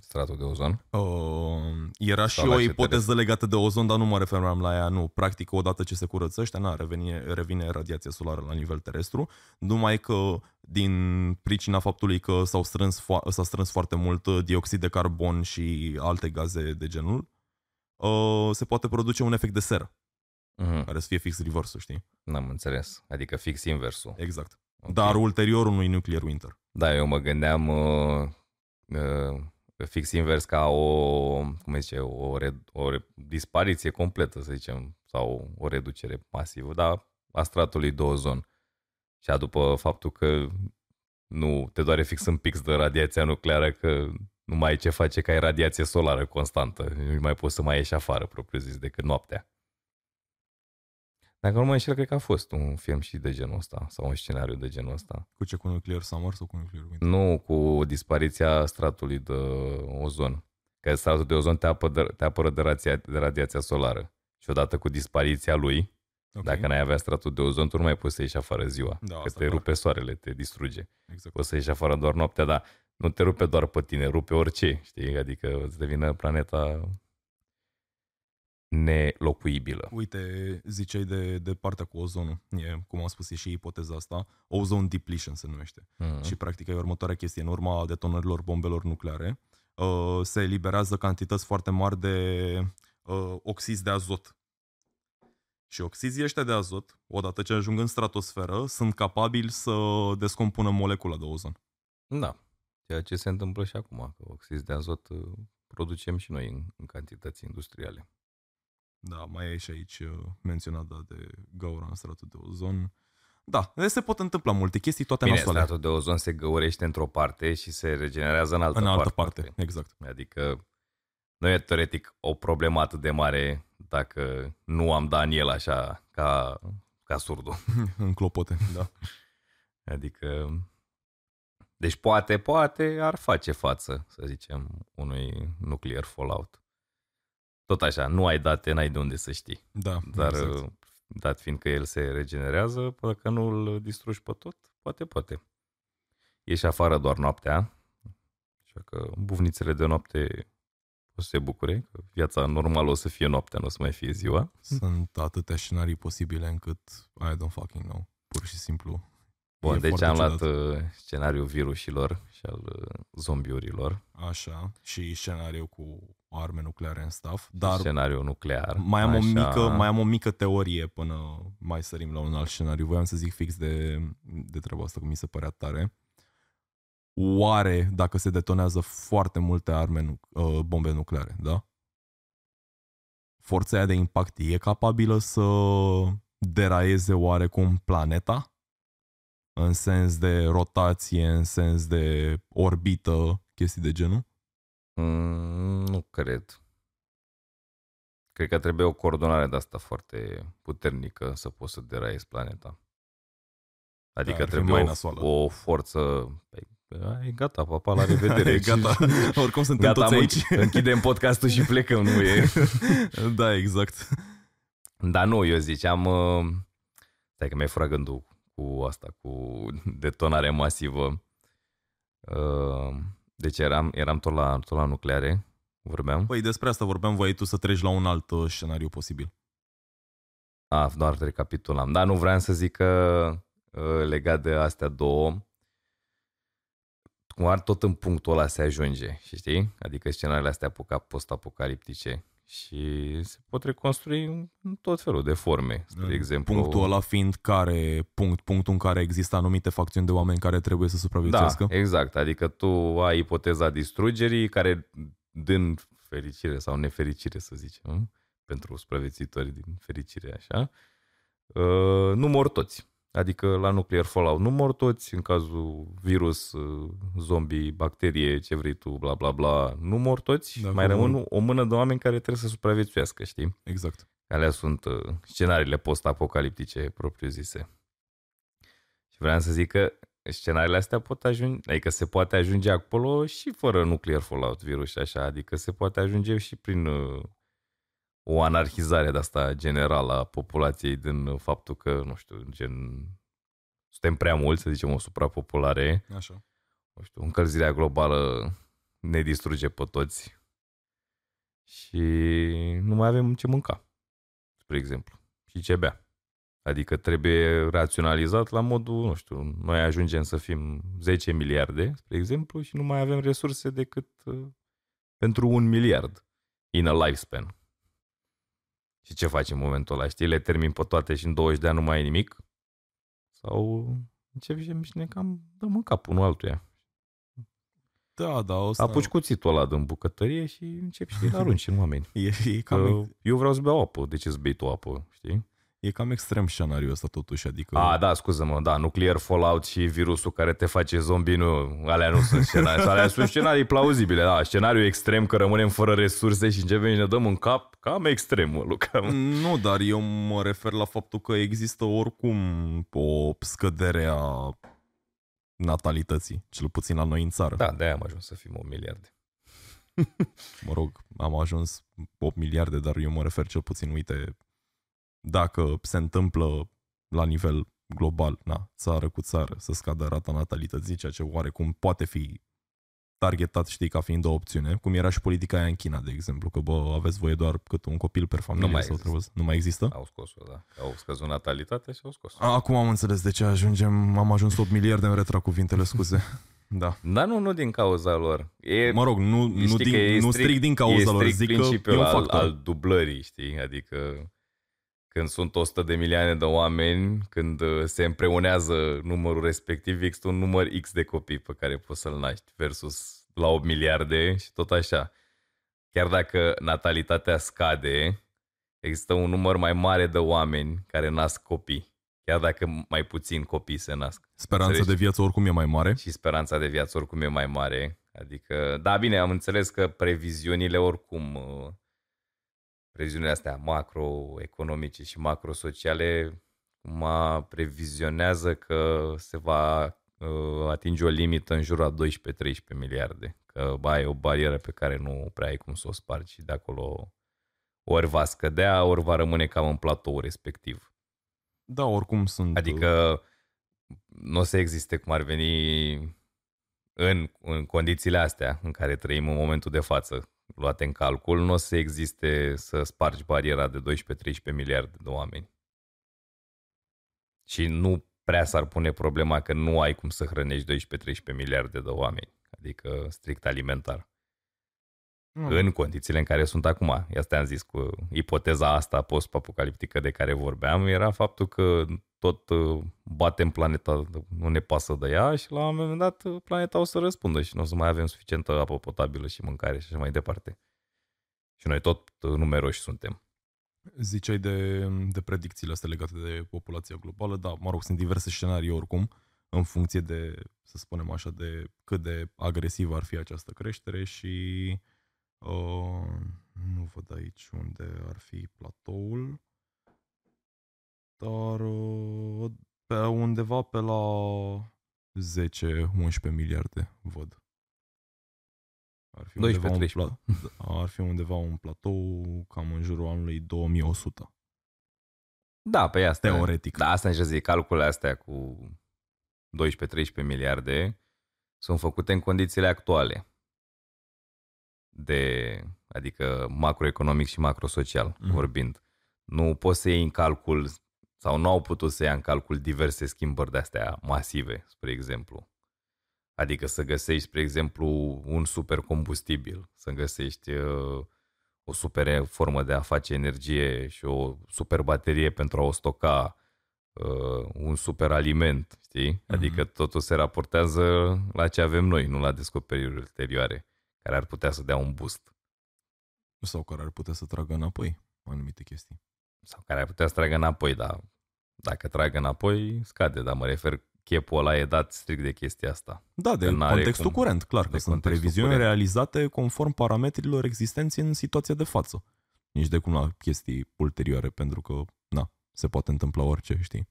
Stratul de ozon. Uh, era Sau și o ipoteză legată de ozon, dar nu mă referam la ea. Nu, practic, odată ce se curăță ăștia, na, revine, revine radiația solară la nivel terestru, numai că din pricina faptului că s-au strâns, fo- s-a strâns foarte mult dioxid de carbon și alte gaze de genul, uh, se poate produce un efect de seră, uh-huh. care să fie fix reversul, știi? N-am înțeles. Adică fix inversul. Exact. Okay. Dar ulterior unui nuclear winter. Da, eu mă gândeam uh, uh, fix invers ca o, cum zice, o, o dispariție completă, să zicem, sau o reducere masivă, dar a stratului de ozon. Și a după faptul că nu te doare fix în pix de radiația nucleară, că nu mai ai ce face ca ai radiație solară constantă. Nu mai poți să mai ieși afară, propriu zis, decât noaptea. Dacă nu mă înșel, cred că a fost un film și de genul ăsta, sau un scenariu de genul ăsta. Cu ce, cu Nuclear Summer sau cu Nuclear Winter? Nu, cu dispariția stratului de ozon. Că stratul de ozon te, apă de, te apără de, rația, de radiația solară. Și odată cu dispariția lui, okay. dacă n-ai avea stratul de ozon, tu nu mai poți să ieși afară ziua. Da, că te clar. rupe soarele, te distruge. Exact. Poți să ieși afară doar noaptea, dar nu te rupe doar pe tine, rupe orice, știi? Adică îți devine planeta nelocuibilă. Uite, ziceai de, de partea cu ozonul. E, cum am spus, e și ipoteza asta. Ozone depletion se numește. Mm-hmm. Și practic e următoarea chestie. În urma detonărilor bombelor nucleare uh, se eliberează cantități foarte mari de uh, oxizi de azot. Și oxizii ăștia de azot, odată ce ajung în stratosferă, sunt capabili să descompună molecula de ozon. Da, ceea ce se întâmplă și acum, că oxizi de azot uh, producem și noi în, în cantități industriale. Da, mai e și aici uh, menționat da, de gaura în stratul de ozon. Da, se pot întâmpla multe chestii, toate Bine, nasoale. stratul de ozon se găurește într-o parte și se regenerează în altă în parte. altă parte. Exact. Adică nu e teoretic o problemă atât de mare dacă nu am Daniel așa ca, ca surdul. în clopote, da. Adică... Deci poate, poate ar face față, să zicem, unui nuclear fallout tot așa, nu ai date, n-ai de unde să știi. Da, Dar exact. dat fiind că el se regenerează, dacă nu îl distrugi pe tot, poate, poate. Ieși afară doar noaptea, așa că buvnițele de noapte o să se bucure, că viața normală o să fie noaptea, nu o să mai fie ziua. Sunt atâtea scenarii posibile încât I don't fucking know. Pur și simplu. Bun, deci am luat uh, scenariul virusilor și al uh, zombiurilor. Așa, și scenariul cu arme nucleare în staff, dar scenariu nuclear. Mai am, așa. o mică, mai am o mică teorie până mai sărim la un alt scenariu. Voiam să zic fix de, de treaba asta, că mi se părea tare. Oare dacă se detonează foarte multe arme, uh, bombe nucleare, da? Forța aia de impact e capabilă să deraieze oarecum planeta? În sens de rotație, în sens de orbită, chestii de genul? Mm, nu cred. Cred că trebuie o coordonare de asta foarte puternică să poți să deraiezi planeta. Adică ar fi trebuie mai o, nasoală. o forță... Păi, e gata, papa, la revedere. E gata. Oricum suntem Gata, toți mă, aici. închidem podcastul și plecăm, nu e? da, exact. Dar nu, eu ziceam... uh, Stai că mi-ai furat gândul cu asta, cu detonare masivă. Uh, Deci eram, eram tot, la, tot la nucleare, vorbeam. Păi despre asta vorbeam, voiai tu să treci la un alt uh, scenariu posibil. Ah, doar recapitulam. Da, nu vreau să zic că uh, legat de astea două, cumva tot în punctul ăla se ajunge, și știi? Adică scenariile astea apoca- post-apocaliptice și se pot reconstrui în tot felul de forme. Spre În exemplu, Punctul ăla fiind care punct, punctul în care există anumite facțiuni de oameni care trebuie să Da, supraviețuiască. exact. Adică tu ai ipoteza distrugerii care, din fericire sau nefericire, să zicem, pentru supraviețuitori din fericire, așa, uh, nu mor toți. Adică la nuclear fallout nu mor toți, în cazul virus, uh, zombie, bacterie, ce vrei tu, bla bla bla, nu mor toți, Da, mai cum- rămân o mână de oameni care trebuie să supraviețuiască, știi? Exact. Alea sunt uh, scenariile post-apocaliptice propriu-zise. Și vreau să zic că scenariile astea pot ajunge, adică se poate ajunge acolo și fără nuclear fallout virus și așa, adică se poate ajunge și prin uh, o anarhizare de asta generală a populației din uh, faptul că, nu știu, gen suntem prea mulți, să zicem, o suprapopulare, Așa. nu știu, încălzirea globală ne distruge pe toți și nu mai avem ce mânca, spre exemplu, și ce bea. Adică trebuie raționalizat la modul, nu știu, noi ajungem să fim 10 miliarde, spre exemplu, și nu mai avem resurse decât uh, pentru un miliard in a lifespan. Și ce faci în momentul ăla? Știi, le termin pe toate și în 20 de ani nu mai e nimic? Sau începem și ne cam dăm în cap unul altuia. Da, da, o să... Apuci cuțitul ăla din bucătărie și începi și îl arunci în oameni. E, e, cam, Că eu vreau să beau apă, de ce să bei tu apă, știi? E cam extrem scenariul ăsta totuși, adică... A, da, scuză-mă, da, nuclear fallout și virusul care te face zombie, nu, alea nu sunt scenarii, alea sunt scenarii plauzibile, da, scenariu extrem că rămânem fără resurse și începem și ne dăm în cap, cam extrem, mă, Luca. Nu, dar eu mă refer la faptul că există oricum o scădere a natalității, cel puțin la noi în țară. Da, de-aia am ajuns să fim o miliarde. Mă rog, am ajuns 8 miliarde, dar eu mă refer cel puțin, uite, dacă se întâmplă la nivel global, na, țară cu țară, să scadă rata natalității, ceea ce oarecum poate fi targetat, știi, ca fiind o opțiune, cum era și politica aia în China, de exemplu, că, bă, aveți voie doar cât un copil per familie Nu mai sau există. trebuie, nu mai există? Au scos-o, da. Au scăzut natalitatea și au scos-o. Acum am înțeles de ce ajungem, am ajuns 8 miliarde în retra cuvintele, scuze. Da. Dar nu, nu din cauza lor. E, Mă rog, nu, nu, știi din, că e nu strict- strict din e cauza lor, strict zic că e principiul un al, factor. al dublării, știi? Adică când sunt 100 de milioane de oameni, când uh, se împreunează numărul respectiv, există un număr X de copii pe care poți să-l naști versus la 8 miliarde și tot așa. Chiar dacă natalitatea scade, există un număr mai mare de oameni care nasc copii. Chiar dacă mai puțin copii se nasc. Speranța Înțelegi? de viață oricum e mai mare. și speranța de viață oricum e mai mare. Adică, da, bine, am înțeles că previziunile oricum, uh, previziunile astea macroeconomice și macrosociale, mă previzionează că se va uh, atinge o limită în jur a 12-13 miliarde. Că ba, e o barieră pe care nu prea ai cum să o spargi și de acolo ori va scădea, ori va rămâne cam în platou respectiv. Da, oricum sunt... Adică nu o să existe cum ar veni în, în condițiile astea în care trăim în momentul de față, luate în calcul, nu o să existe să spargi bariera de 12-13 miliarde de oameni. Și nu prea s-ar pune problema că nu ai cum să hrănești 12-13 miliarde de oameni, adică strict alimentar Nu. în condițiile în care sunt acum. Asta am zis cu ipoteza asta post-apocaliptică de care vorbeam, era faptul că tot uh, batem planeta, nu ne pasă de ea și la un moment dat uh, planeta o să răspundă și nu o să mai avem suficientă apă potabilă și mâncare și așa mai departe. Și noi tot uh, numeroși suntem. Ziceai de, de predicțiile astea legate de populația globală, da, mă rog, sunt diverse scenarii oricum, în funcție de, să spunem așa, de cât de agresivă ar fi această creștere și uh, nu văd aici unde ar fi platoul, dar uh, Pe undeva pe la 10-11 miliarde, văd. Ar fi, 12, undeva un 13. pla- ar fi undeva un platou cam în jurul anului 2100. Da, pe asta. Teoretic. Da, asta nici zic, calculele astea cu 12-13 miliarde sunt făcute în condițiile actuale. De, adică macroeconomic și macrosocial Mhm. mm. vorbind. Nu poți să iei în calcul sau nu au putut să ia în calcul diverse schimbări de astea masive, spre exemplu. Adică să găsești, spre exemplu, un super combustibil, să găsești uh, o super formă de a face energie și o super baterie pentru a o stoca, uh, un super aliment, știi? Adică totul se raportează la ce avem noi, nu la descoperiri ulterioare, care ar putea să dea un boost Sau care ar putea să tragă înapoi anumite chestii. sau care ar putea să tragă înapoi, dar dacă tragă înapoi, scade, dar mă refer, chepul ăla e dat strict de chestia asta. Da, de Că n-are contextul cum. curent, clar, că De sunt contextul previziuni curent. realizate conform parametrilor existenți în situația de față. Nici de cum la chestii ulterioare, pentru că, na, se poate întâmpla orice, știi?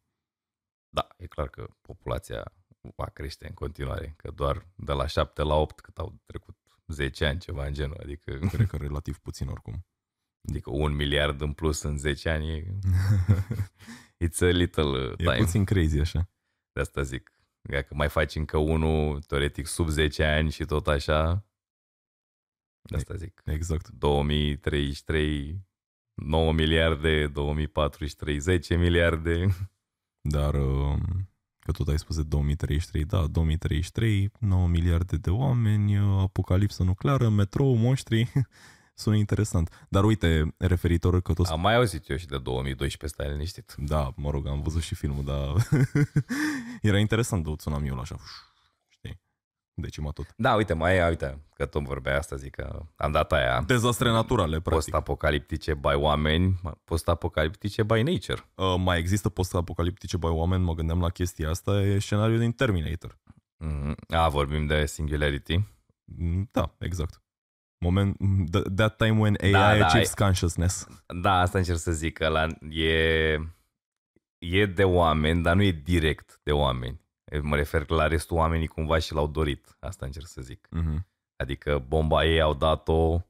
Da, e clar că populația va crește în continuare, că doar de la 7 la 8 cât au trecut 10 ani, ceva în genul, adică, Cred că relativ puțin oricum. adică un miliard în plus în 10 ani, e- it's a little uh, E time. puțin crazy așa. De asta zic. Dacă mai faci încă unul, teoretic, sub 10 ani și tot așa, de asta zic. Exact. 2033, 9 miliarde, 2043, 10 miliarde. Dar uh, că tot ai spus de 2033, da, 2033, 9 miliarde de oameni, uh, apocalipsă nucleară, metrou, monștri, sună interesant. Dar uite, referitor că tot Am mai auzit eu și de 2012, stai liniștit. Da, mă rog, am văzut și filmul, dar era interesant de tsunamiul așa, știi, decima tot. Da, uite, mai uite, că tot vorbea asta, zic că am dat aia. Dezastre naturale, practic. Post-apocaliptice by oameni, post-apocaliptice by nature. Uh, mai există post-apocaliptice by oameni, mă gândeam la chestia asta, e scenariul din Terminator. Mhm. A, vorbim de singularity. Mm, Da, exact. Moment, th- that time when AI Da, da, achieves consciousness. Da, asta încerc să zic, că la, e, e de oameni, dar nu e direct de oameni. Mă refer la restul oamenii cumva și l-au dorit. Asta încerc să zic. Mhm. Adică bomba ei au dat-o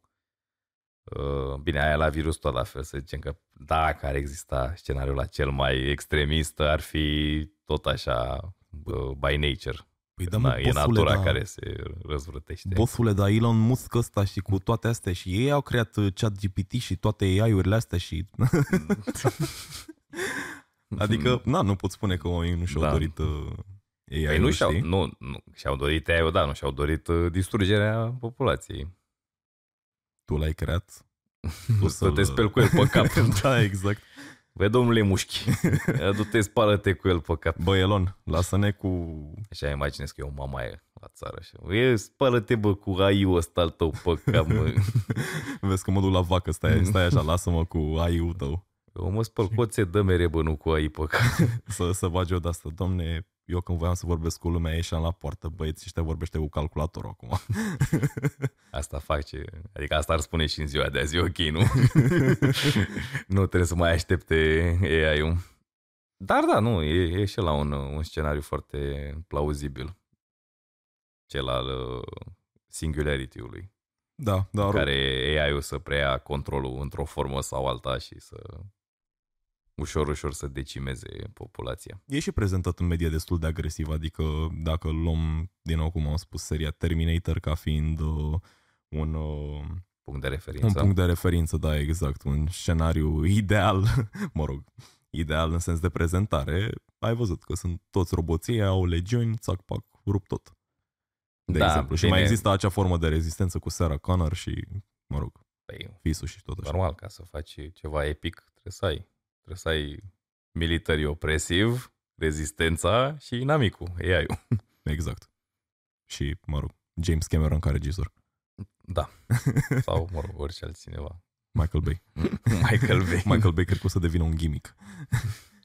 uh, Bine, aia la virus tot la fel, să zicem că dacă ar exista scenariul la cel mai extremist, ar fi tot așa uh, by nature. Păi da, Na, mă, e bofule, natura da, care se răzvrătește. Bofule, da, Elon Musk ăsta și cu toate astea și ei au creat uh, chat GPT și toate AI-urile astea și... adică, na, nu pot spune că oamenii nu și-au Da. dorit uh, AI-ul, Păi nu și-au, știi? nu, nu, și-au dorit aia, da, nu și-au dorit uh, distrugerea populației. Tu l-ai creat? Tu să te speli cu el pe cap. da, exact. Băi, domnule mușchi, du-te, spală-te cu el pe cap. Bă, Elon, lasă-ne cu... Așa imaginez că e o mamaie la țară. Așa. E, spală-te, bă, cu AI-ul ăsta al tău pe cap, mă. Vezi că mă duc la vacă, stai, stai așa, lasă-mă cu AI-ul tău. Eu mă spăl cu oțet, dă mere, bă, nu cu AI pe cap. Să, să bagi o de-asta. Domne, eu când voiam să vorbesc cu lumea, ieșeam la poartă, băieți, ăștia vorbește cu calculatorul acum. Asta face, adică asta ar spune și în ziua de azi, ok, nu? nu trebuie să mai aștepte AI-ul. Dar da, nu, e, e și la un, un scenariu foarte plauzibil. Cel al uh, singularity-ului. Da, dar care AI-ul să preia controlul într-o formă sau alta și să ușor, ușor să decimeze populația. e și prezentat în media destul de agresiv, adică dacă luăm, din nou cum am spus, seria Terminator ca fiind uh, un, uh, Punct de un referință. punct de referință, da, exact, un scenariu ideal, mă rog, ideal în sens de prezentare, ai văzut că sunt toți roboții, au legiuni, țac, pac, rup tot. De Da, exemplu. Și bine. mai există acea formă de rezistență cu Sarah Connor și, mă rog, Păi, fisul și tot așa. normal, ca să faci ceva epic, trebuie să ai. Trebuie să ai military opresiv, rezistența și inamicul, AI-ul. Exact. Și, mă rog, James Cameron ca regizor. Da. Sau, mă rog, orice altcineva. Michael Bay. Michael Bay. Michael Bay cred că o să devină un gimmick.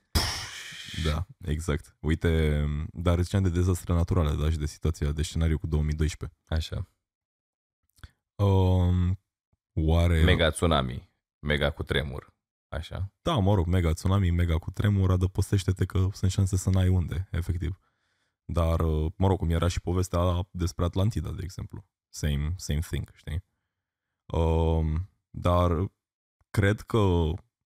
da, exact. Uite, dar ziceam de dezastre naturale, da, și de situația de scenariu cu 2012. Așa. Um, oare... Mega tsunami. Mega cu tremur. Așa. Da, mă rog, mega tsunami, mega cu tremur, adăpostește-te că sunt șanse să n-ai unde, efectiv. Dar, uh, mă rog, cum era și povestea despre Atlantida, de exemplu. Same, same thing, știi? Um, dar cred că,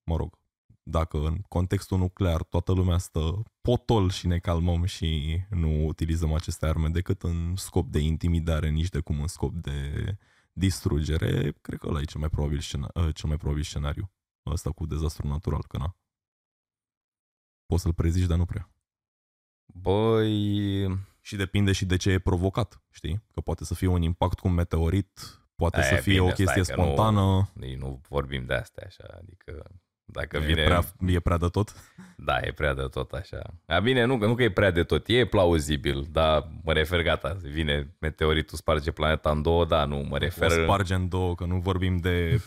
mă rog, dacă în contextul nuclear toată lumea stă potol și ne calmăm și nu utilizăm aceste arme decât în scop de intimidare, nici de cum în scop de distrugere, cred că ăla e cel mai probabil, scena- uh, cel mai probabil scenariu. Ăsta cu dezastru natural, că na. Poți să-l prezici, dar nu prea. Băi, Și depinde și de ce e provocat, știi? Că poate să fie un impact cu un meteorit, poate Aia să e fie bine, o chestie stai că nu- spontană, Ei, nu vorbim de astea așa, adică dacă e, vine... prea, e prea de tot. Da, e prea de tot așa. A, bine, nu, că- nu că e prea de tot, e plauzibil, dar mă refer, gata, vine meteoritul, sparge planeta în două, da, nu, mă O refer... sparge în două, că nu vorbim de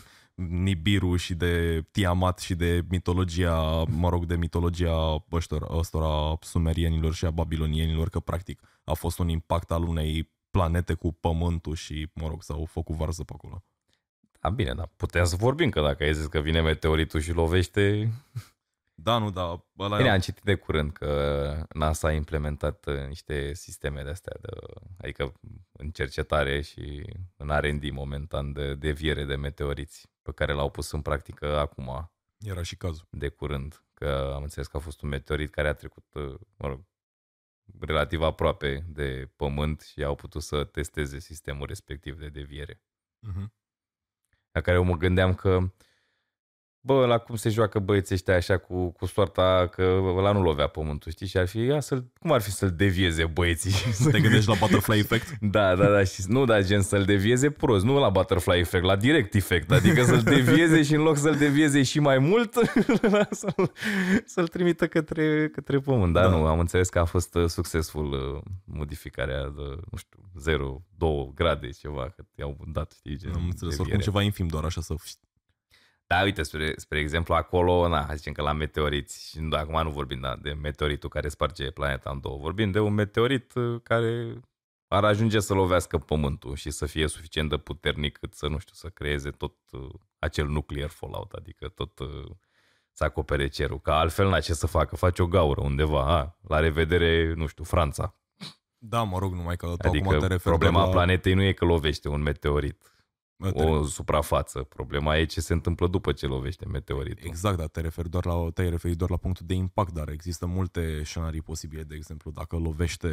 Nibiru și de Tiamat și de mitologia, mă rog, de mitologia ăștora, ăstora sumerienilor și a babilonienilor, că practic a fost un impact al unei planete cu pământul și, mă rog, s-au făcut varză pe acolo. Da, bine, dar putem să vorbim, că dacă ai zis că vine meteoritul și lovește... Da, nu, da, ăla Bine, era- am citit de curând că NASA a implementat uh, niște sisteme de astea, de, adică în cercetare și în R&D momentan de deviere de meteoriți, pe care l-au pus în practică acum, era și cazul. de curând, că am înțeles că a fost un meteorit care a trecut, uh, mă rog, relativ aproape de Pământ și au putut să testeze sistemul respectiv de deviere. Mhm. La care eu mă gândeam că, bă, la cum se joacă băieții ăștia așa cu, cu soarta că ăla nu lovea pământul, știi? Și ar fi, ia să cum ar fi să-l devieze băieții? Te gândești la butterfly effect? Da, da, da, și nu, da, gen să-l devieze prost, nu la butterfly effect, la direct effect, adică să-l devieze și în loc să-l devieze și mai mult, să-l, să-l trimită către, către pământ. Da, Da. da, nu, am înțeles că a fost uh, succesful uh, modificarea de, nu știu, 0, 2 grade, ceva, că i-au dat, știi, gen Am înțeles, oricum deviere. ceva infim, doar așa să... Da, uite, spre, spre exemplu, acolo, na, hai zicem că la meteoriți, și nu, acum nu vorbim da, de meteoritul care sparge planeta în două, vorbim de un meteorit uh, care ar ajunge să lovească Pământul și să fie suficient de puternic cât să, nu știu, să creeze tot uh, acel nuclear fallout, adică tot uh, să acopere cerul. Că altfel, na, ce să facă? Face o gaură undeva, a, la revedere, nu știu, Franța. Da, mă rog, numai că tu Adică acum te referi problema doar la... planetei nu e că lovește un meteorit, te- o suprafață. Problema e ce se întâmplă după ce lovește meteoritul. Exact, dar te referi doar la, te-ai referit doar la punctul de impact, dar există multe scenarii posibile, de exemplu, dacă lovește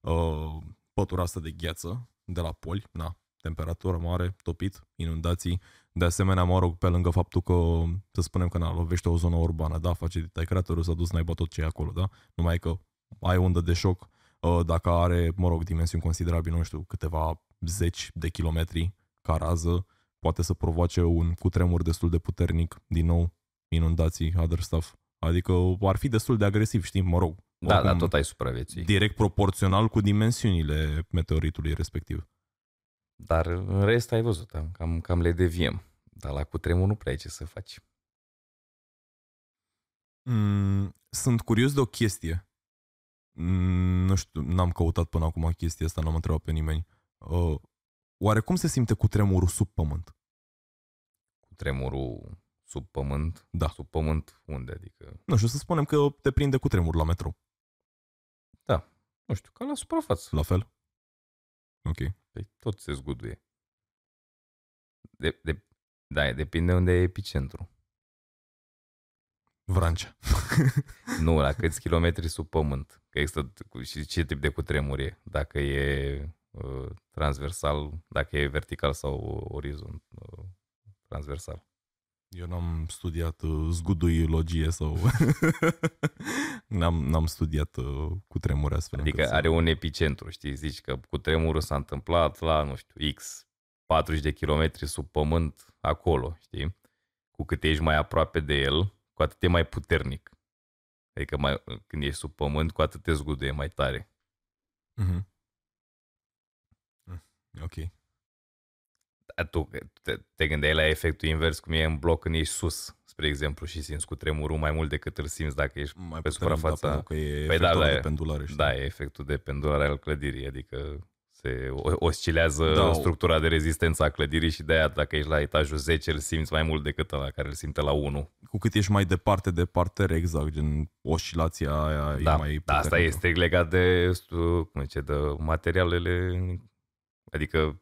uh, pătura asta de gheață de la poli, na, temperatură mare, topit, inundații, de asemenea, mă rog, pe lângă faptul că, să spunem că na, lovește o zonă urbană, da, face detai craterul, s-a dus naiba tot ce e acolo, da, numai că ai undă de șoc, uh, dacă are, mă rog, dimensiuni considerabile, nu știu, câteva zeci de kilometri ca rază, poate să provoace un cutremur destul de puternic, din nou, inundații, other stuff. Adică ar fi destul de agresiv, știi, mă rog. Da, oricum, da, tot ai supraviețui. Direct proporțional cu dimensiunile meteoritului respectiv. Dar în rest ai văzut, am- cam, cam le deviem. Dar la cutremur nu prea ai ce să faci. Mm, sunt curios de o chestie. Mm, nu știu, n-am căutat până acum chestia asta, n-am întrebat pe nimeni. Uh, oare cum se simte cu tremurul sub pământ? Cutremurul sub pământ. Da. Sub pământ unde? Adică, Nu știu, să spunem că te prinde cu tremur la metrou. nu știu, ca la suprafață. La fel? Ok. Păi tot se zguduie. De, de, da, depinde unde e epicentru. Vrancea. Nu, la câți kilometri sub pământ. Că există cu- și ce tip de cutremur e. Dacă e uh, transversal, dacă e vertical sau orizont uh, transversal. Eu n-am studiat uh, zguduiologie sau... n-am, n-am studiat uh, cu tremure astfel. Adică încât să- are un epicentru, știi? Zici că cu tremurul s-a întâmplat la, nu știu, X 40 de kilometri sub pământ acolo, știi? Cu cât ești mai aproape de el, cu atât e mai puternic. Adică mai, când ești sub pământ, cu atât te zguduie mai tare. Mhm. Mm, Ok. Dar Tu te, te gândeai la efectul invers, cum e în bloc când ești sus, spre exemplu, și simți cu tremurul mai mult decât îl simți dacă ești Mai pe puternic, suprafața. Da, pentru că e Păi păi da, da, de e. pendulare. Știi? Da, e efectul de pendulare al clădirii, adică se o- oscilează Da, o- structura de rezistență a clădirii și de aia dacă ești la etajul 10 îl simți mai mult decât la care îl simte la 1. cu cât ești mai departe de parter, exact, gen oscilația aia Da, e mai da, asta puternică. este legat de, uh, cum zice, de materialele, adică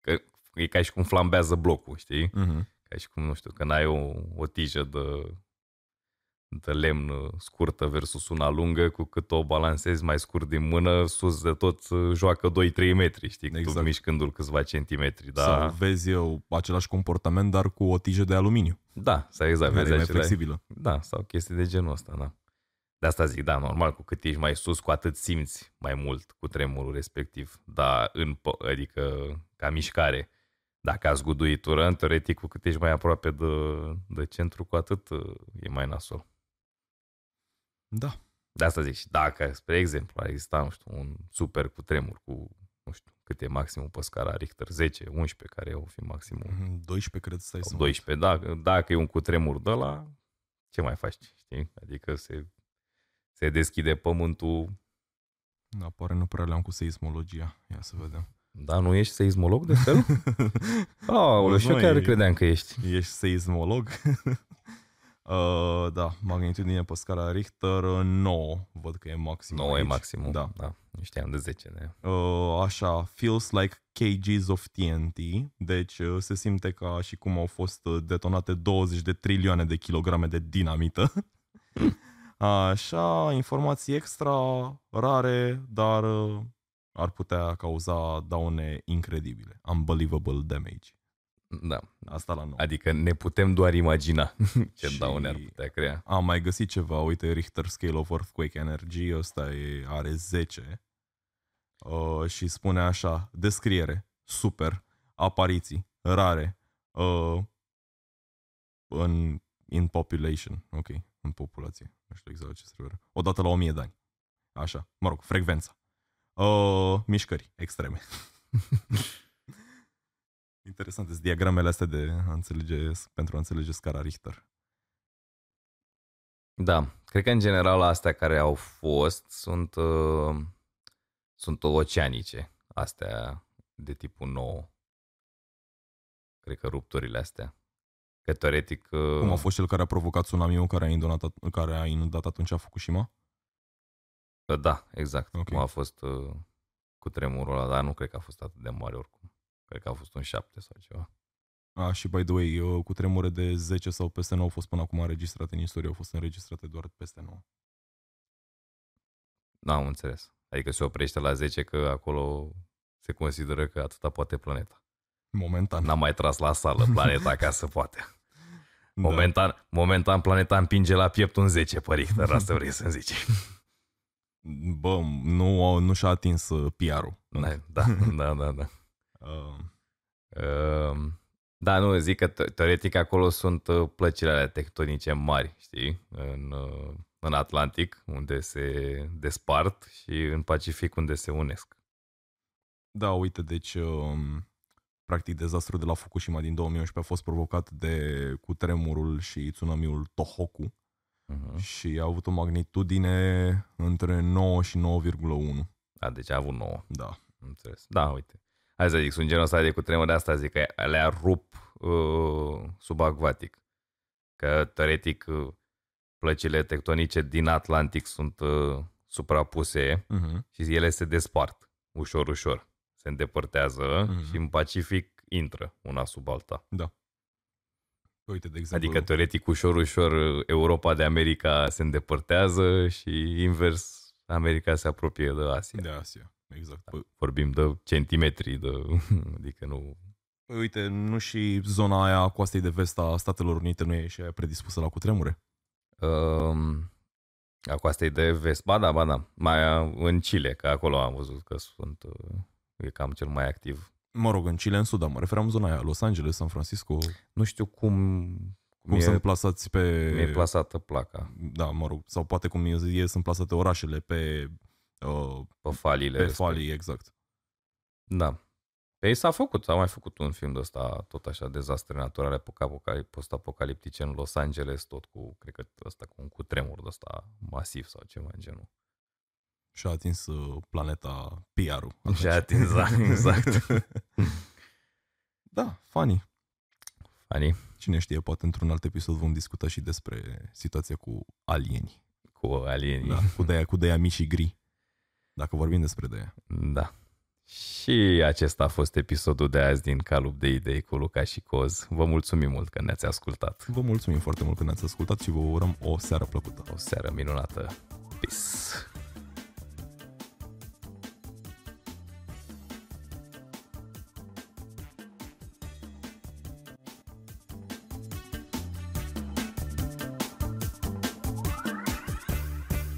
că e ca și cum flambează blocul, știi? Mhm. Ca și cum, nu știu, când ai o, o tijă de, de lemn uh, scurtă versus una lungă, cu cât o balansezi mai scurt din mână, sus de tot uh, joacă 2-3 metri, știi? Exact. Tu Exact. mișcându-l câțiva centimetri, da? Sau vezi eu același comportament, dar cu o tijă de aluminiu, Da, sau exact, care vezi e mai acele- flexibilă. Da, sau chestii de genul ăsta, da. De asta zic, da, normal, cu cât ești mai sus, cu atât simți mai mult cu tremurul respectiv. Dar, în, po- adică, ca mișcare, dacă ați guduitură, în teoretic, cu cât ești mai aproape de, de centru, cu atât uh, e mai nasol. Da. De asta zic, și dacă, spre exemplu, ar exista, nu știu, un super cu tremur cu, nu știu, cât e maximul pe scara Richter, 10, 11, care o fi maximul, Mhm, 12 cred stai să mă 12, dacă, dacă e un cutremur de la, ce mai faci, știi? Adică se, se deschide pământul, Da, pare nu prea le-am cu seismologia. Ia să vedem. da, nu ești seismolog de fel? Aoleu, și eu Nu, chiar e- credeam că ești. Ești seismolog? uh, da, magnitudine pe scara Richter uh, 9, văd că e maxim. 9 e aici. maximul, Da. da. Nu știam de 10. De... Uh, așa, feels like kgs of TNT, deci uh, se simte ca și cum au fost uh, detonate 20 de trilioane de kilograme de dinamită. Așa, informații extra rare, dar uh, ar putea cauza daune incredibile. Unbelievable damage. Da. Asta la nou. Adică ne putem doar imagina ce Și- daune ar putea crea. Am mai găsit ceva, uite, Richter Scale of Earthquake Energy, ăsta e, are 10 uh, și spune așa, descriere, super, apariții, rare, uh, în in population, ok, în populație, nu știu exact ce se referă, odată la 1000 de ani, așa, mă rog, frecvența, uh, mișcări extreme. Interesante sunt diagramele astea de a înțelege, pentru a înțelege scara Richter. Da, cred că în general astea care au fost sunt, uh, sunt oceanice, astea de tipul nou. Cred că rupturile astea. Că teoretic... uh, Cum a fost cel care a provocat tsunamiul care a inundat, care a inundat atunci Fukushima? uh, Da, exact. Ok. Cum a fost uh, cu tremurul ăla, dar nu cred că a fost atât de mare oricum. Cred că a fost un 7 sau ceva. A, și by the way, uh, cu tremure de 10 sau peste 9 au fost până acum înregistrate în istorie, au fost înregistrate doar peste 9. Nu am înțeles. Adică se oprește la 10 că acolo se consideră că atâta poate planeta. Momentan. N-am mai tras la sală planeta ca să poate. Da. Momentan, momentan planeta împinge la piept un 10 pe Richter, asta vrei să-mi zici. Bă, nu, nu și-a atins uh, PR-ul. Da, da, da, da. da. Uh, Ehm, Da, nu, zic că te- teoretic acolo sunt uh, plăcile alea tectonice mari, știi? În, uh, în Atlantic, unde se despart și în Pacific, unde se unesc. da, uite, deci um, practic dezastrul de la Fukushima din 2011 a fost provocat de cutremurul și tsunamiul Tohoku Uh-huh. și a avut o magnitudine între 9 și 9,1. Da, deci a avut 9. Da. Am Înțeles. Da, uite. Hai să zic, sunt genul ăsta de cutremure asta, zic că alea rup uh, subacvatic. Că, teoretic, uh, plăcile tectonice din Atlantic sunt uh, suprapuse Uh-huh. și ele se despart ușor, ușor. Se îndepărtează Mhm. și în Pacific intră una sub alta. Uite, de exemplu, Adică, teoretic, ușor, ușor, Europa de America se îndepărtează și invers, America se apropie de Asia. de Asia. Exact. Păi, Vorbim de centimetri, de, adică nu... Păi uite, nu și zona aia a coastei de vest a Statelor Unite nu e și aia predispusă la cutremure? Um, a coastei de vest, ba da, ba da, mai uh, în Chile, că acolo am văzut că sunt, uh, e cam cel mai activ. Mă rog, în Chile, în sud, dar mă referam în zona aia, Los Angeles, San Francisco, Nu știu cum, cum e, sunt plasați pe... e plasată placa Da, mă rog, sau poate cum e, e sunt plasate orașele pe, uh, pe faliile pe respective. falii, exact. Da. Pe ei s-a făcut, s-a mai făcut un film de ăsta, tot așa, dezastre naturale apoca- post-apocaliptice în Los Angeles, tot cu, cred că ăsta cu un cutremur de ăsta masiv sau ceva în genul. Și a atins uh, planeta PR-ul. Și a atins, da, exact. da, funny. Ani? Cine știe, poate într-un alt episod vom discuta și despre situația cu alieni. Cu alienii. Da, cu de cu de mici și gri. Dacă vorbim despre de Da. Și acesta a fost episodul de azi din Calup de Idei cu Luca și Coz. Vă mulțumim mult că ne-ați ascultat. Vă mulțumim foarte mult că ne-ați ascultat și vă urăm o seară plăcută. O seară minunată. Peace.